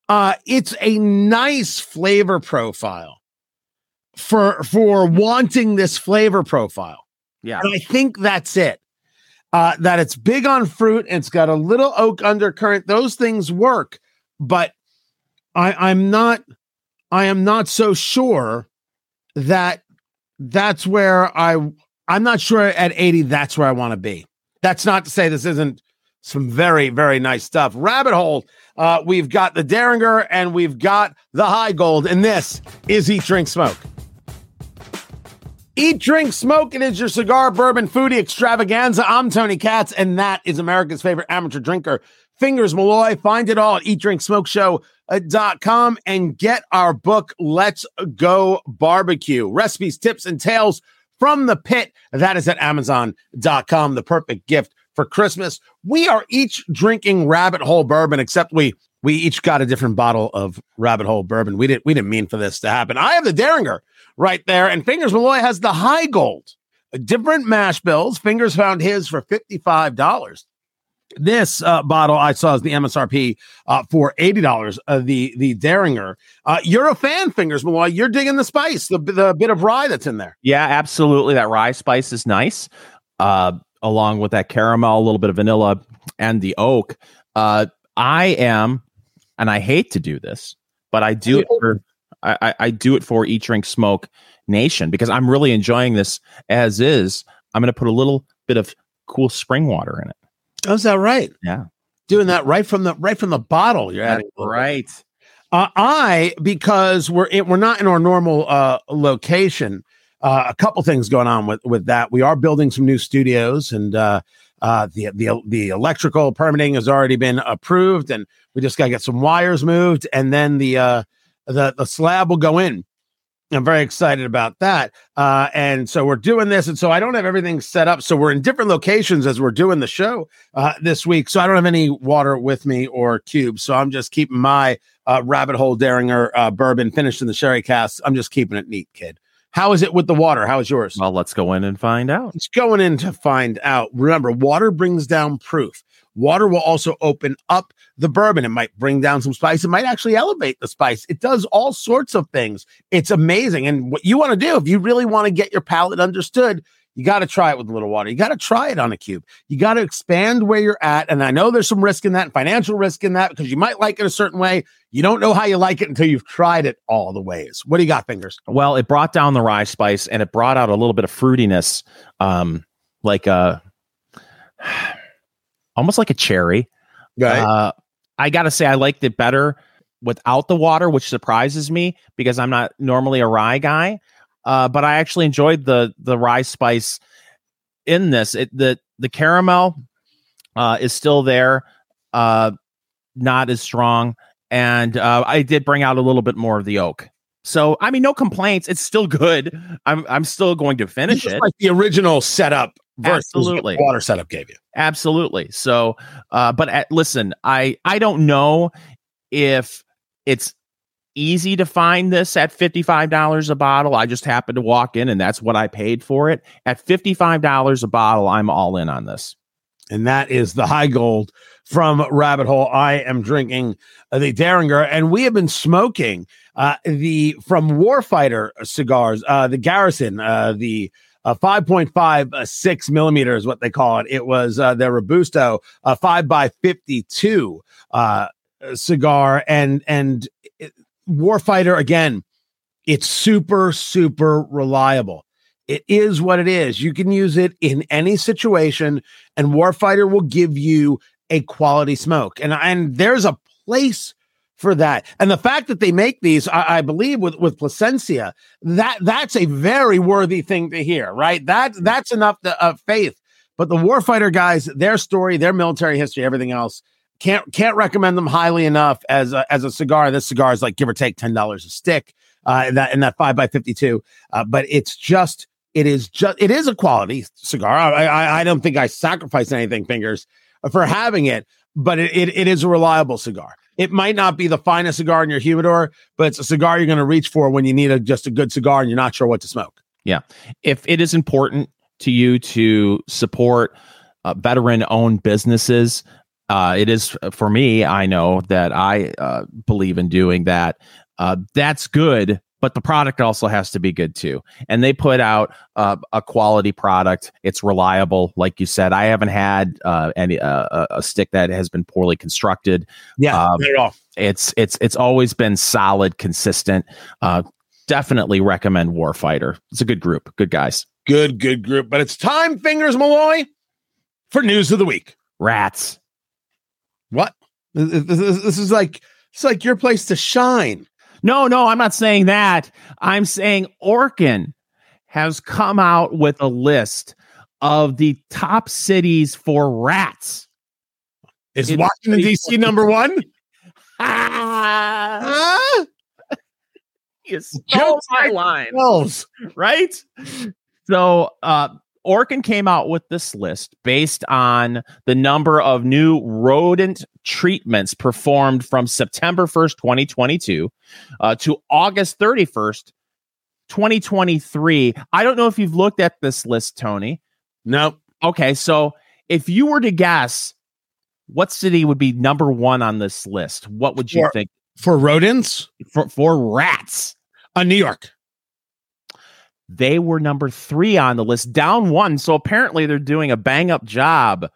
Speaker 1: Uh, it's a nice flavor profile for for wanting this flavor profile.
Speaker 2: Yeah.
Speaker 1: And I think that's it. Uh, that it's big on fruit and it's got a little oak undercurrent. Those things work, but I, I'm not. I am not so sure that that's where I. I'm not sure at 80 that's where I want to be. That's not to say this isn't some very very nice stuff. Rabbit hole. Uh, we've got the Dareringer and we've got the Heigold, and this is Eat Drink Smoke. Eat, drink, smoke. It is your cigar, bourbon, foodie extravaganza. I'm Tony Katz, and that is America's favorite amateur drinker, Fingers Malloy. Find it all at eatdrinksmokeshow.com and get our book, Let's Go Barbecue. Recipes, tips, and tales from the pit. That is at amazon.com. The perfect gift for Christmas. We are each drinking rabbit hole bourbon, except we we each got a different bottle of rabbit hole bourbon. We didn't we didn't mean for this to happen. I have the Dareringer right there, and Fingers Malloy has the Heigold. Different mash bills. Fingers found his for $55. This uh, bottle I saw is the MSRP uh, for eighty dollars. Uh, the the Dareringer. Uh, you're a fan, Fingers Malloy. You're digging the spice, the the bit of rye that's in there.
Speaker 2: Yeah, absolutely. That rye spice is nice. Uh, along with that caramel, a little bit of vanilla, and the oak. Uh, I am, and I hate to do this, but I do it for I, I, I do it for Eat Drink Smoke Nation because I'm really enjoying this as is. I'm going to put a little bit of cool spring water in it.
Speaker 1: Oh, is that right?
Speaker 2: Yeah.
Speaker 1: Doing that right from the right from the bottle. You're adding
Speaker 2: right.
Speaker 1: Uh, I because we're in, we're not in our normal uh, location. Uh, a couple things going on with with that. We are building some new studios, and uh, uh, the the the electrical permitting has already been approved, and we just got to get some wires moved, and then the uh, the the slab will go in. I'm very excited about that. Uh, and so we're doing this. And so I don't have everything set up. So we're in different locations as we're doing the show uh, this week. So I don't have any water with me or cubes. So I'm just keeping my uh, rabbit hole Dareringer uh, bourbon finished in the sherry cast. I'm just keeping it neat, kid. How is it with the water? How is yours?
Speaker 2: Well, let's go in and find out.
Speaker 1: It's going in to find out. Remember, water brings down proof. Water will also open up the bourbon. It might bring down some spice. It might actually elevate the spice. It does all sorts of things. It's amazing. And what you want to do, if you really want to get your palate understood, you got to try it with a little water. You got to try it on a cube. You got to expand where you're at. And I know there's some risk in that, financial risk in that, because you might like it a certain way. You don't know how you like it until you've tried it all the ways. What do you got, fingers?
Speaker 2: Well, it brought down the rye spice and it brought out a little bit of fruitiness, um, like a almost like a cherry. Uh, I gotta say, I liked it better without the water, which surprises me because I'm not normally a rye guy. Uh, but I actually enjoyed the the rye spice in this. It the the caramel uh, is still there, uh, not as strong, and uh, I did bring out a little bit more of the oak. So I mean, no complaints. It's still good. I'm I'm still going to finish it.
Speaker 1: like the original setup
Speaker 2: Absolutely.
Speaker 1: water setup gave you.
Speaker 2: Absolutely. So, uh, but uh, listen, I I don't know if it's easy to find this at $55 a bottle. I just happened to walk in and that's what I paid for it. At $55 a bottle, I'm all in on this.
Speaker 1: and that is the Heigold from Rabbit Hole. I am drinking the Dareringer, and we have been smoking uh, the from Warfighter cigars, uh, the Garrison, uh, the 5.5 uh, six millimeter is what they call it. It was uh, their Robusto, uh, five by 52 uh, cigar, and and it, Warfighter again. It's super super reliable. It is what it is. You can use it in any situation and Warfighter will give you a quality smoke. And and there's a place for that. And the fact that they make these, I, I believe, with with Plasencia, that that's a very worthy thing to hear, right? That that's enough to, of faith But the warfighter guys, their story, their military history, everything else, can't can't recommend them highly enough as a, as a cigar. This cigar is like give or take ten dollars a stick. Uh, in that in that five by fifty two, uh, but it's just it is just it is a quality cigar. I I, I don't think I sacrifice anything, fingers, for having it, but it, it, it is a reliable cigar. It might not be the finest cigar in your humidor, but it's a cigar you're going to reach for when you need a just a good cigar and you're not sure what to smoke.
Speaker 2: Yeah, if it is important to you to support uh, veteran-owned businesses, uh, it is for me. I know that I uh, believe in doing that. Uh, that's good, but the product also has to be good too. And they put out uh, a quality product. It's reliable, like you said. I haven't had uh, any uh, a stick that has been poorly constructed.
Speaker 1: Yeah, um, not at all.
Speaker 2: It's it's it's always been solid, consistent. Uh, definitely recommend Warfighter. It's a good group, good guys.
Speaker 1: Good, good group. But it's time, fingers Malloy, for news of the week.
Speaker 2: Rats.
Speaker 1: What? This is like it's like your place to shine.
Speaker 2: No, no, I'm not saying that. I'm saying Orkin has come out with a list of the top cities for rats.
Speaker 1: Is it's Washington D.C. number one? ah.
Speaker 2: you stole my line, right? So, uh, Orkin came out with this list based on the number of new rodent treatments performed from September 1st, 2022 uh, to August 31st, 2023. I don't know if you've looked at this list, Tony.
Speaker 1: No.
Speaker 2: Okay. So if you were to guess what city would be number one on this list, what would you
Speaker 1: for,
Speaker 2: think?
Speaker 1: For rodents?
Speaker 2: For, for rats.
Speaker 1: Uh, New York.
Speaker 2: They were number three on the list, down one. So apparently they're doing a bang up job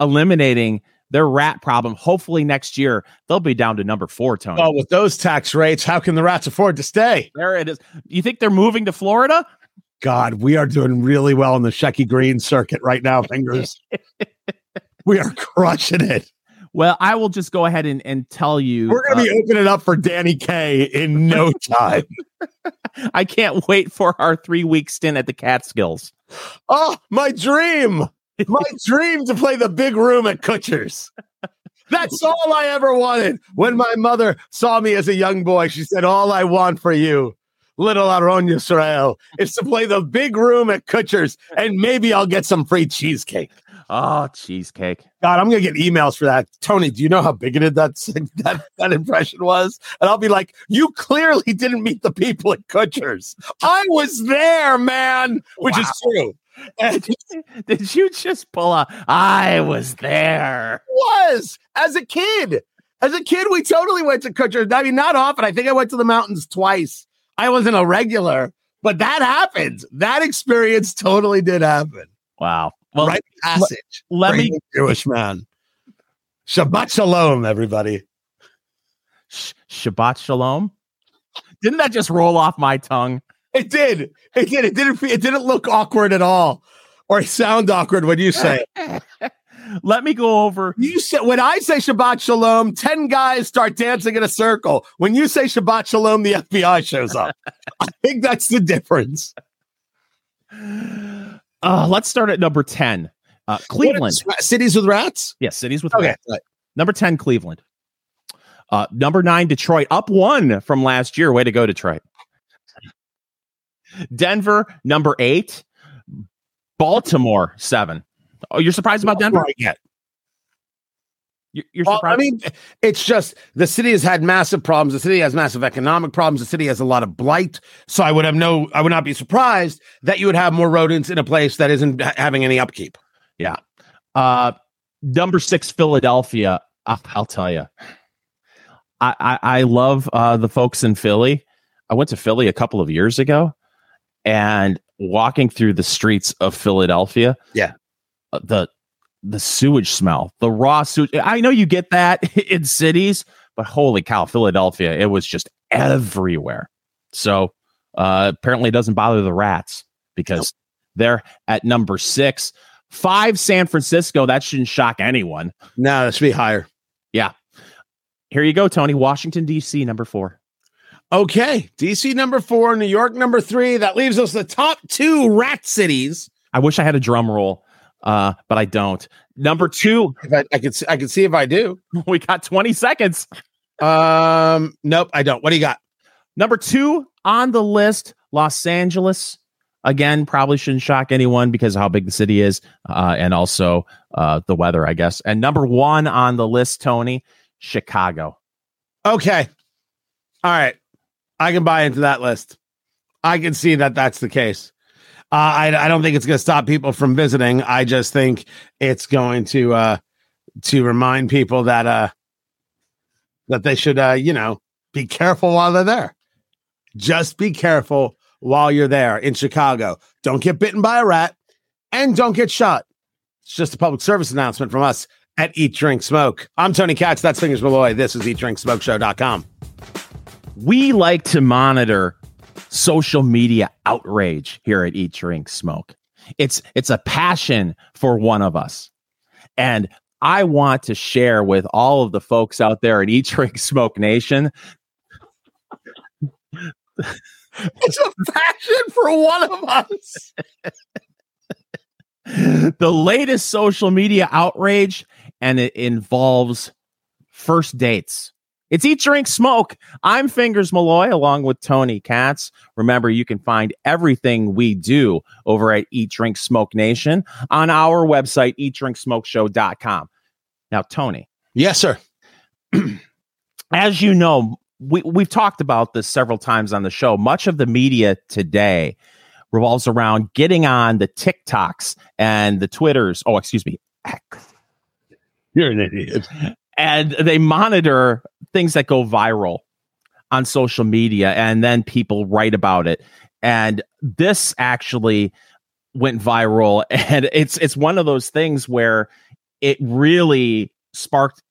Speaker 2: eliminating their rat problem. Hopefully next year they'll be down to number four, Tony.
Speaker 1: Well, with those tax rates, how can the rats afford to stay?
Speaker 2: There it is. You think they're moving to Florida?
Speaker 1: God, we are doing really well in the Shecky Green circuit right now, fingers. we are crushing it.
Speaker 2: Well, I will just go ahead and, and tell you.
Speaker 1: We're going to uh, be opening up for Danny Kaye in no time.
Speaker 2: I can't wait for our three week stint at the Catskills.
Speaker 1: Oh, my dream. My dream to play the big room at Kutsher's. That's all I ever wanted. When my mother saw me as a young boy, she said, All I want for you, little Aron Yisrael, is to play the big room at Kutsher's, and maybe I'll get some free cheesecake.
Speaker 2: Oh, cheesecake.
Speaker 1: God, I'm gonna get emails for that. Tony, do you know how bigoted that that, that impression was? And I'll be like, you clearly didn't meet the people at Kutsher's. I was there, man, which wow. is true.
Speaker 2: And did you just pull a I was there?
Speaker 1: Was as a kid. As a kid, we totally went to Kutsher's. I mean, not often. I think I went to the mountains twice. I wasn't a regular, but that happened. That experience totally did happen.
Speaker 2: Wow.
Speaker 1: Well, right passage.
Speaker 2: Let, let me
Speaker 1: Jewish man. Shabbat shalom, everybody.
Speaker 2: Sh- Shabbat shalom. Didn't that just roll off my tongue?
Speaker 1: It did. It did. It didn't. It didn't look awkward at all, or sound awkward when you say.
Speaker 2: Let me go over.
Speaker 1: You said when I say Shabbat Shalom, ten guys start dancing in a circle. When you say Shabbat Shalom, the FBI shows up. I think that's the difference.
Speaker 2: Uh, let's start at number 10. Uh, Cleveland.
Speaker 1: Cities with rats?
Speaker 2: Yes, cities with okay. rats. Right. Number 10, Cleveland. Uh, number nine, Detroit. Up one from last year. Way to go, Detroit. Denver, number eight. Baltimore, seven. Oh, you're surprised about Denver?
Speaker 1: Right yet.
Speaker 2: You're well, surprised?
Speaker 1: I mean, it's just the city has had massive problems. The city has massive economic problems. The city has a lot of blight. So I would have no, I would not be surprised that you would have more rodents in a place that isn't having any upkeep.
Speaker 2: Yeah. Uh, number six, Philadelphia. I'll, I'll tell you, I, I, I love uh, the folks in Philly. I went to Philly a couple of years ago, and walking through the streets of Philadelphia,
Speaker 1: yeah,
Speaker 2: uh, the the sewage smell, the raw sewage. I know you get that in cities, but holy cow, Philadelphia, it was just everywhere. So uh, apparently it doesn't bother the rats because they're at number six. Five, San Francisco. That shouldn't shock anyone.
Speaker 1: No, that should be higher.
Speaker 2: Yeah. Here you go, Tony. Washington, D.C., number four.
Speaker 1: Okay. DC number four, New York number three. That leaves us the top two rat cities.
Speaker 2: I wish I had a drum roll uh, but I don't. Number two,
Speaker 1: If I, I could, see, I could see if I do.
Speaker 2: we got 20 seconds.
Speaker 1: Um, nope, I don't. What do you got?
Speaker 2: Number two on the list, Los Angeles. Again, probably shouldn't shock anyone because of how big the city is, uh, and also uh, the weather, I guess. And number one on the list, Tony, Chicago.
Speaker 1: Okay, all right, I can buy into that list. I can see that that's the case. Uh, I, I don't think it's going to stop people from visiting. I just think it's going to uh, to remind people that uh, that they should uh, you know be careful while they're there. Just be careful while you're there in Chicago. Don't get bitten by a rat and don't get shot. It's just a public service announcement from us at Eat Drink Smoke. I'm Tony Katz. That's Fingers Malloy. This is eatdrinksmokeshow.com.
Speaker 2: We like to monitor social media outrage here at Eat Drink Smoke. It's it's a passion for one of us. And I want to share with all of the folks out there at Eat Drink Smoke Nation
Speaker 1: It's a passion for one of us.
Speaker 2: the latest social media outrage, and it involves first dates. It's Eat, Drink, Smoke. I'm Fingers Malloy along with Tony Katz. Remember, you can find everything we do over at Eat, Drink, Smoke Nation on our website, eatdrinksmokeshow.com. Now, Tony,
Speaker 1: Yes, sir.
Speaker 2: as you know, we, we've talked about this several times on the show. Much of the media today revolves around getting on the TikToks and the Twitters. Oh, excuse me.
Speaker 1: You're an idiot.
Speaker 2: And they monitor things that go viral on social media and then people write about it. And this actually went viral and it's it's one of those things where it really sparked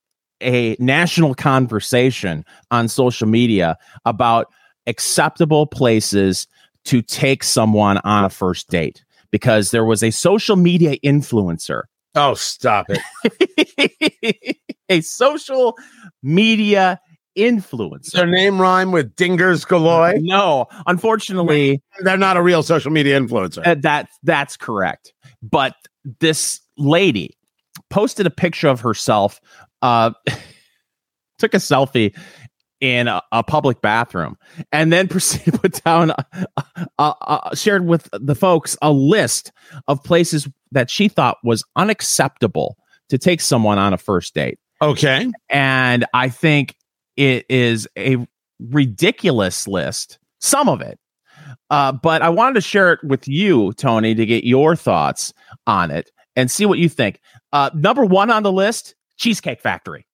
Speaker 2: a national conversation on social media about acceptable places to take someone on a first date because there was a social media influencer
Speaker 1: Oh, stop it.
Speaker 2: a social media influencer
Speaker 1: Their name rhyme with Dingers Galloy.
Speaker 2: no unfortunately
Speaker 1: They're not a real social media influencer.
Speaker 2: Uh, that that's correct. But this lady posted a picture of herself, uh, took a selfie in a, a public bathroom, and then proceeded to put down, uh, uh, uh, shared with the folks a list of places that she thought was unacceptable to take someone on a first date.
Speaker 1: Okay.
Speaker 2: And I think it is a ridiculous list, some of it. Uh, but I wanted to share it with you, Tony, to get your thoughts on it and see what you think. Uh, number one on the list Cheesecake Factory.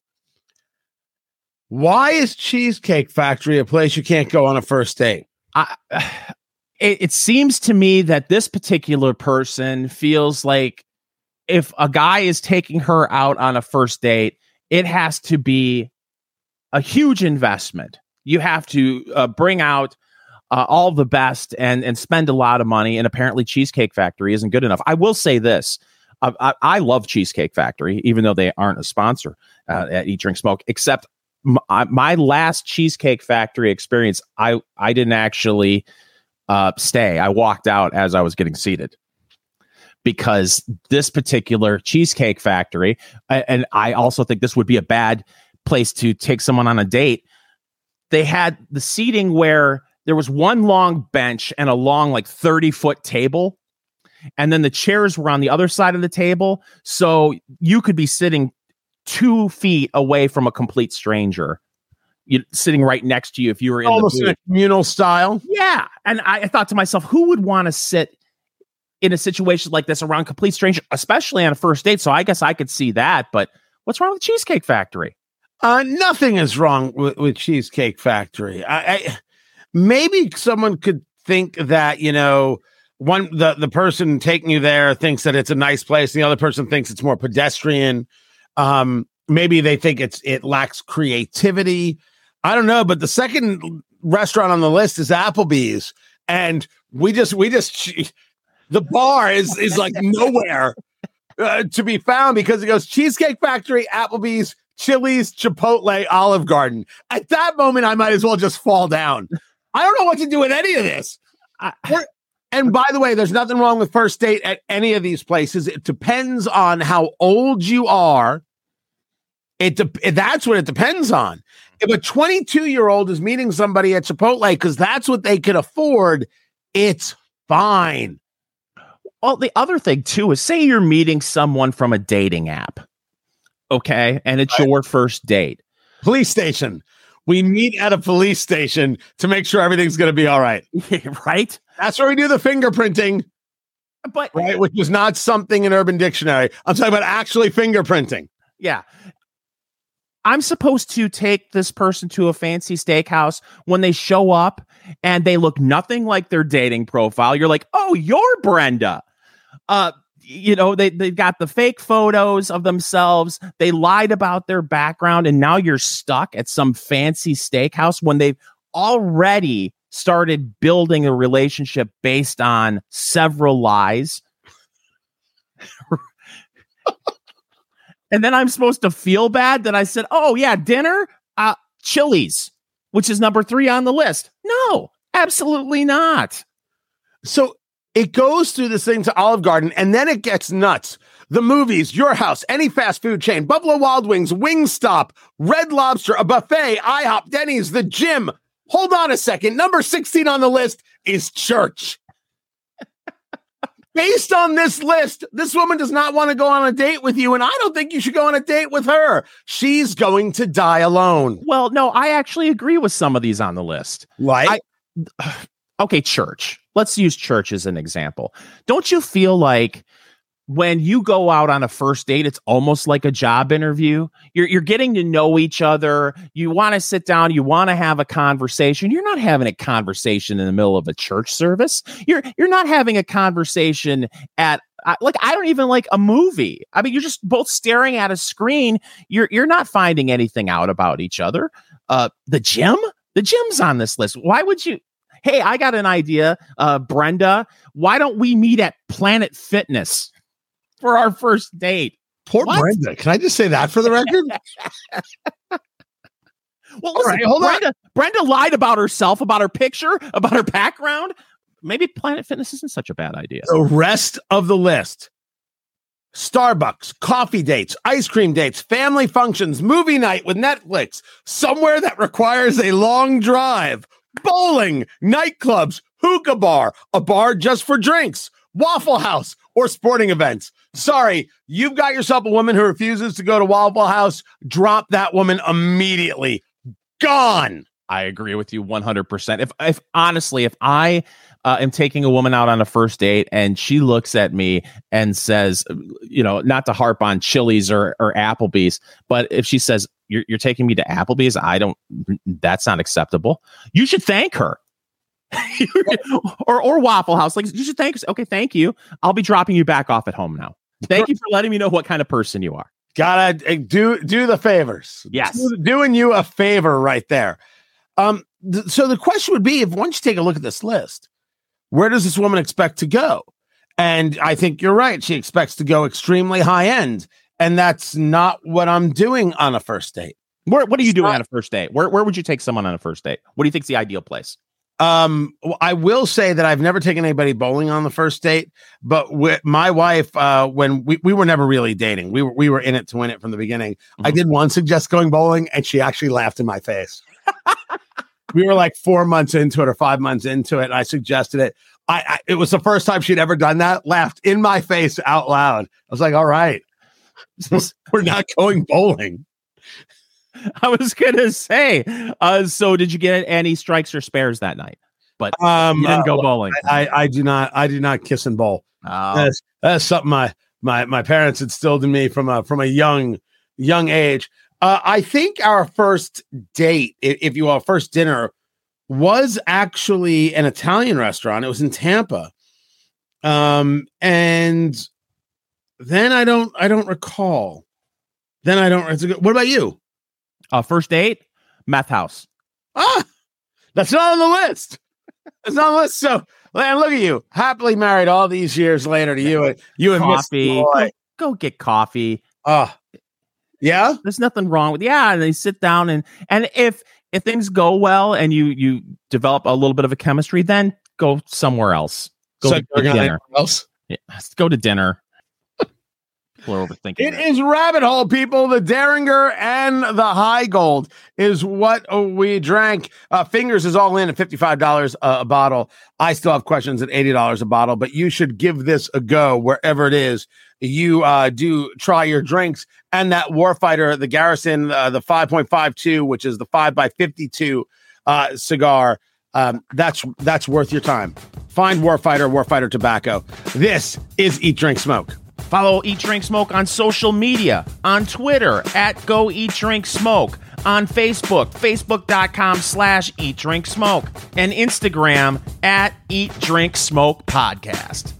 Speaker 1: Why is Cheesecake Factory a place you can't go on a first date?
Speaker 2: I, it, it seems to me that this particular person feels like if a guy is taking her out on a first date, it has to be a huge investment. You have to uh, bring out uh, all the best and and spend a lot of money. And apparently, Cheesecake Factory isn't good enough. I will say this: I, I, I love Cheesecake Factory, even though they aren't a sponsor uh, at Eat Drink Smoke. Except my, my last Cheesecake Factory experience, I I didn't actually uh, stay. I walked out as I was getting seated because this particular Cheesecake Factory, and I also think this would be a bad place to take someone on a date. They had the seating where there was one long bench and a long, like 30 foot table. And then the chairs were on the other side of the table. So you could be sitting two feet away from a complete stranger. You sitting right next to you if you were in
Speaker 1: Almost
Speaker 2: the
Speaker 1: in a communal style.
Speaker 2: Yeah. And I, I thought to myself, who would want to sit in a situation like this around complete stranger, especially on a first date? So I guess I could see that. But what's wrong with Cheesecake Factory?
Speaker 1: Uh, nothing is wrong with, with Cheesecake Factory. I, I maybe someone could think that you know one the the person taking you there thinks that it's a nice place, and the other person thinks it's more pedestrian. Um, maybe they think it's it lacks creativity. I don't know, but the second restaurant on the list is Applebee's, and we just we just the bar is is like nowhere uh, to be found because it goes Cheesecake Factory, Applebee's, Chili's, Chipotle, Olive Garden. At that moment, I might as well just fall down. I don't know what to do with any of this.
Speaker 2: I,
Speaker 1: And by the way, there's nothing wrong with first date at any of these places. It depends on how old you are. It de- that's what it depends on. If a 22 year old is meeting somebody at Chipotle because that's what they can afford, it's fine.
Speaker 2: Well, the other thing too is say you're meeting someone from a dating app, okay, and it's
Speaker 1: Right.
Speaker 2: your first date.
Speaker 1: Police station. We meet at a police station to make sure everything's going to be all right.
Speaker 2: right?
Speaker 1: That's where we do the fingerprinting,
Speaker 2: But
Speaker 1: right? Which is not something in Urban Dictionary. I'm talking about actually fingerprinting.
Speaker 2: yeah. I'm supposed to take this person to a fancy steakhouse when they show up and they look nothing like their dating profile. You're like, oh, you're Brenda. Uh, you know, they they got the fake photos of themselves. They lied about their background, and now you're stuck at some fancy steakhouse when they've already started building a relationship based on several lies. and then I'm supposed to feel bad that I said, "Oh yeah, dinner, uh, Chili's, which is number three on the list." No, absolutely not.
Speaker 1: So it goes through this thing to Olive Garden and then it gets nuts. The movies, your house, any fast food chain, Buffalo Wild Wings, Wingstop, Red Lobster, a buffet, IHOP, Denny's, the gym. Hold on a second. Number 16 on the list is church. Based on this list, this woman does not want to go on a date with you, and I don't think you should go on a date with her. She's going to die alone.
Speaker 2: Well, no, I actually agree with some of these on the list.
Speaker 1: Like,
Speaker 2: okay, church. Let's use church as an example. Don't you feel like when you go out on a first date, it's almost like a job interview? You're you're getting to know each other. You want to sit down, you want to have a conversation. You're not having a conversation in the middle of a church service. You're you're not having a conversation at I- like I don't even like a movie. I mean, you're just both staring at a screen. You're you're not finding anything out about each other. Uh, the gym, the gym's on this list. Why would you? Hey, I got an idea, uh, Brenda. Why don't we meet at Planet Fitness for our first date?
Speaker 1: poor
Speaker 2: what?
Speaker 1: Brenda. Can I just say that for the record?
Speaker 2: Well, listen,
Speaker 1: right, hold on.
Speaker 2: Brenda, Brenda lied about herself, about her picture, about her background. Maybe Planet Fitness isn't such a bad idea.
Speaker 1: the rest of the list Starbucks, coffee dates, ice cream dates, family functions, movie night with Netflix, somewhere that requires a long drive, bowling, nightclubs, hookah bar, a bar just for drinks, Waffle House, or sporting events. Sorry, you've got yourself a woman who refuses to go to Waffle House. Drop that woman immediately. Gone.
Speaker 2: I agree with you 100%. If if honestly, if I uh, am taking a woman out on a first date and she looks at me and says, you know, not to harp on Chili's or or Applebee's, but if she says you're you're taking me to Applebee's, I don't that's not acceptable. You should thank her. or or Waffle House. Like you should thank okay, thank you. I'll be dropping you back off at home now. Thank you for letting me know what kind of person you are.
Speaker 1: Gotta uh, do do the favors.
Speaker 2: Yes.
Speaker 1: Do- doing you a favor right there. Um. th- so the question would be: If once you take a look at this list, where does this woman expect to go? And I think you're right. She expects to go extremely high end, and that's not what I'm doing on a first date.
Speaker 2: Where what are you doing on a first date? Where where would you take someone on a first date? What do you think's the ideal place?
Speaker 1: Um, I will say that I've never taken anybody bowling on the first date, but with my wife, uh, when we, we were never really dating, we were we were in it to win it from the beginning. I
Speaker 2: Mhm.
Speaker 1: did once suggest going bowling, and she actually laughed in my face. we were like four months into it or five months into it, and I suggested it. I, I it was the first time she'd ever done that. Laughed in my face out loud. I was like, "All right, we're not going bowling."
Speaker 2: I was gonna say. Uh, so did you get any strikes or spares that night?
Speaker 1: But um,
Speaker 2: You didn't
Speaker 1: uh,
Speaker 2: go bowling.
Speaker 1: I, I do not. I do not kiss and bowl.
Speaker 2: Oh,
Speaker 1: that's that's something my my my parents instilled in me from a from a young young age. Uh, I think our first date, if you will, first dinner, was actually an Italian restaurant. It was in Tampa, um, and then I don't I don't recall. Then I don't. It's a good, what about you?
Speaker 2: uh, first date, meth house.
Speaker 1: Ah, that's not on the list. It's not on the list. So, man, look at you, happily married all these years later to you. and You and Miss
Speaker 2: Coffee. Go, go get coffee.
Speaker 1: Oh, yeah.
Speaker 2: There's nothing wrong with yeah. And they sit down and and if if things go well and you you develop a little bit of a chemistry, then go somewhere else. Go
Speaker 3: so
Speaker 2: to dinner.
Speaker 3: else.
Speaker 2: Yeah, go to dinner. Are overthinking.
Speaker 1: It
Speaker 2: it.
Speaker 1: is rabbit hole, people. The Dareringer and the Heigold is what we drank. Uh, Fingers is all in at fifty-five dollars a bottle. I still have questions at eighty dollars a bottle, but you should give this a go wherever it is you uh, do try your drinks. And that Warfighter, the Garrison, uh, the five point five two, which is the five by fifty-two uh, cigar. Um, that's that's worth your time. Find Warfighter, Warfighter Tobacco. This is Eat, Drink, Smoke.
Speaker 2: Follow Eat Drink Smoke on social media, on Twitter at Go Eat Drink Smoke, on Facebook, facebook.com slash Eat Drink Smoke, and Instagram at Eat Drink Smoke Podcast.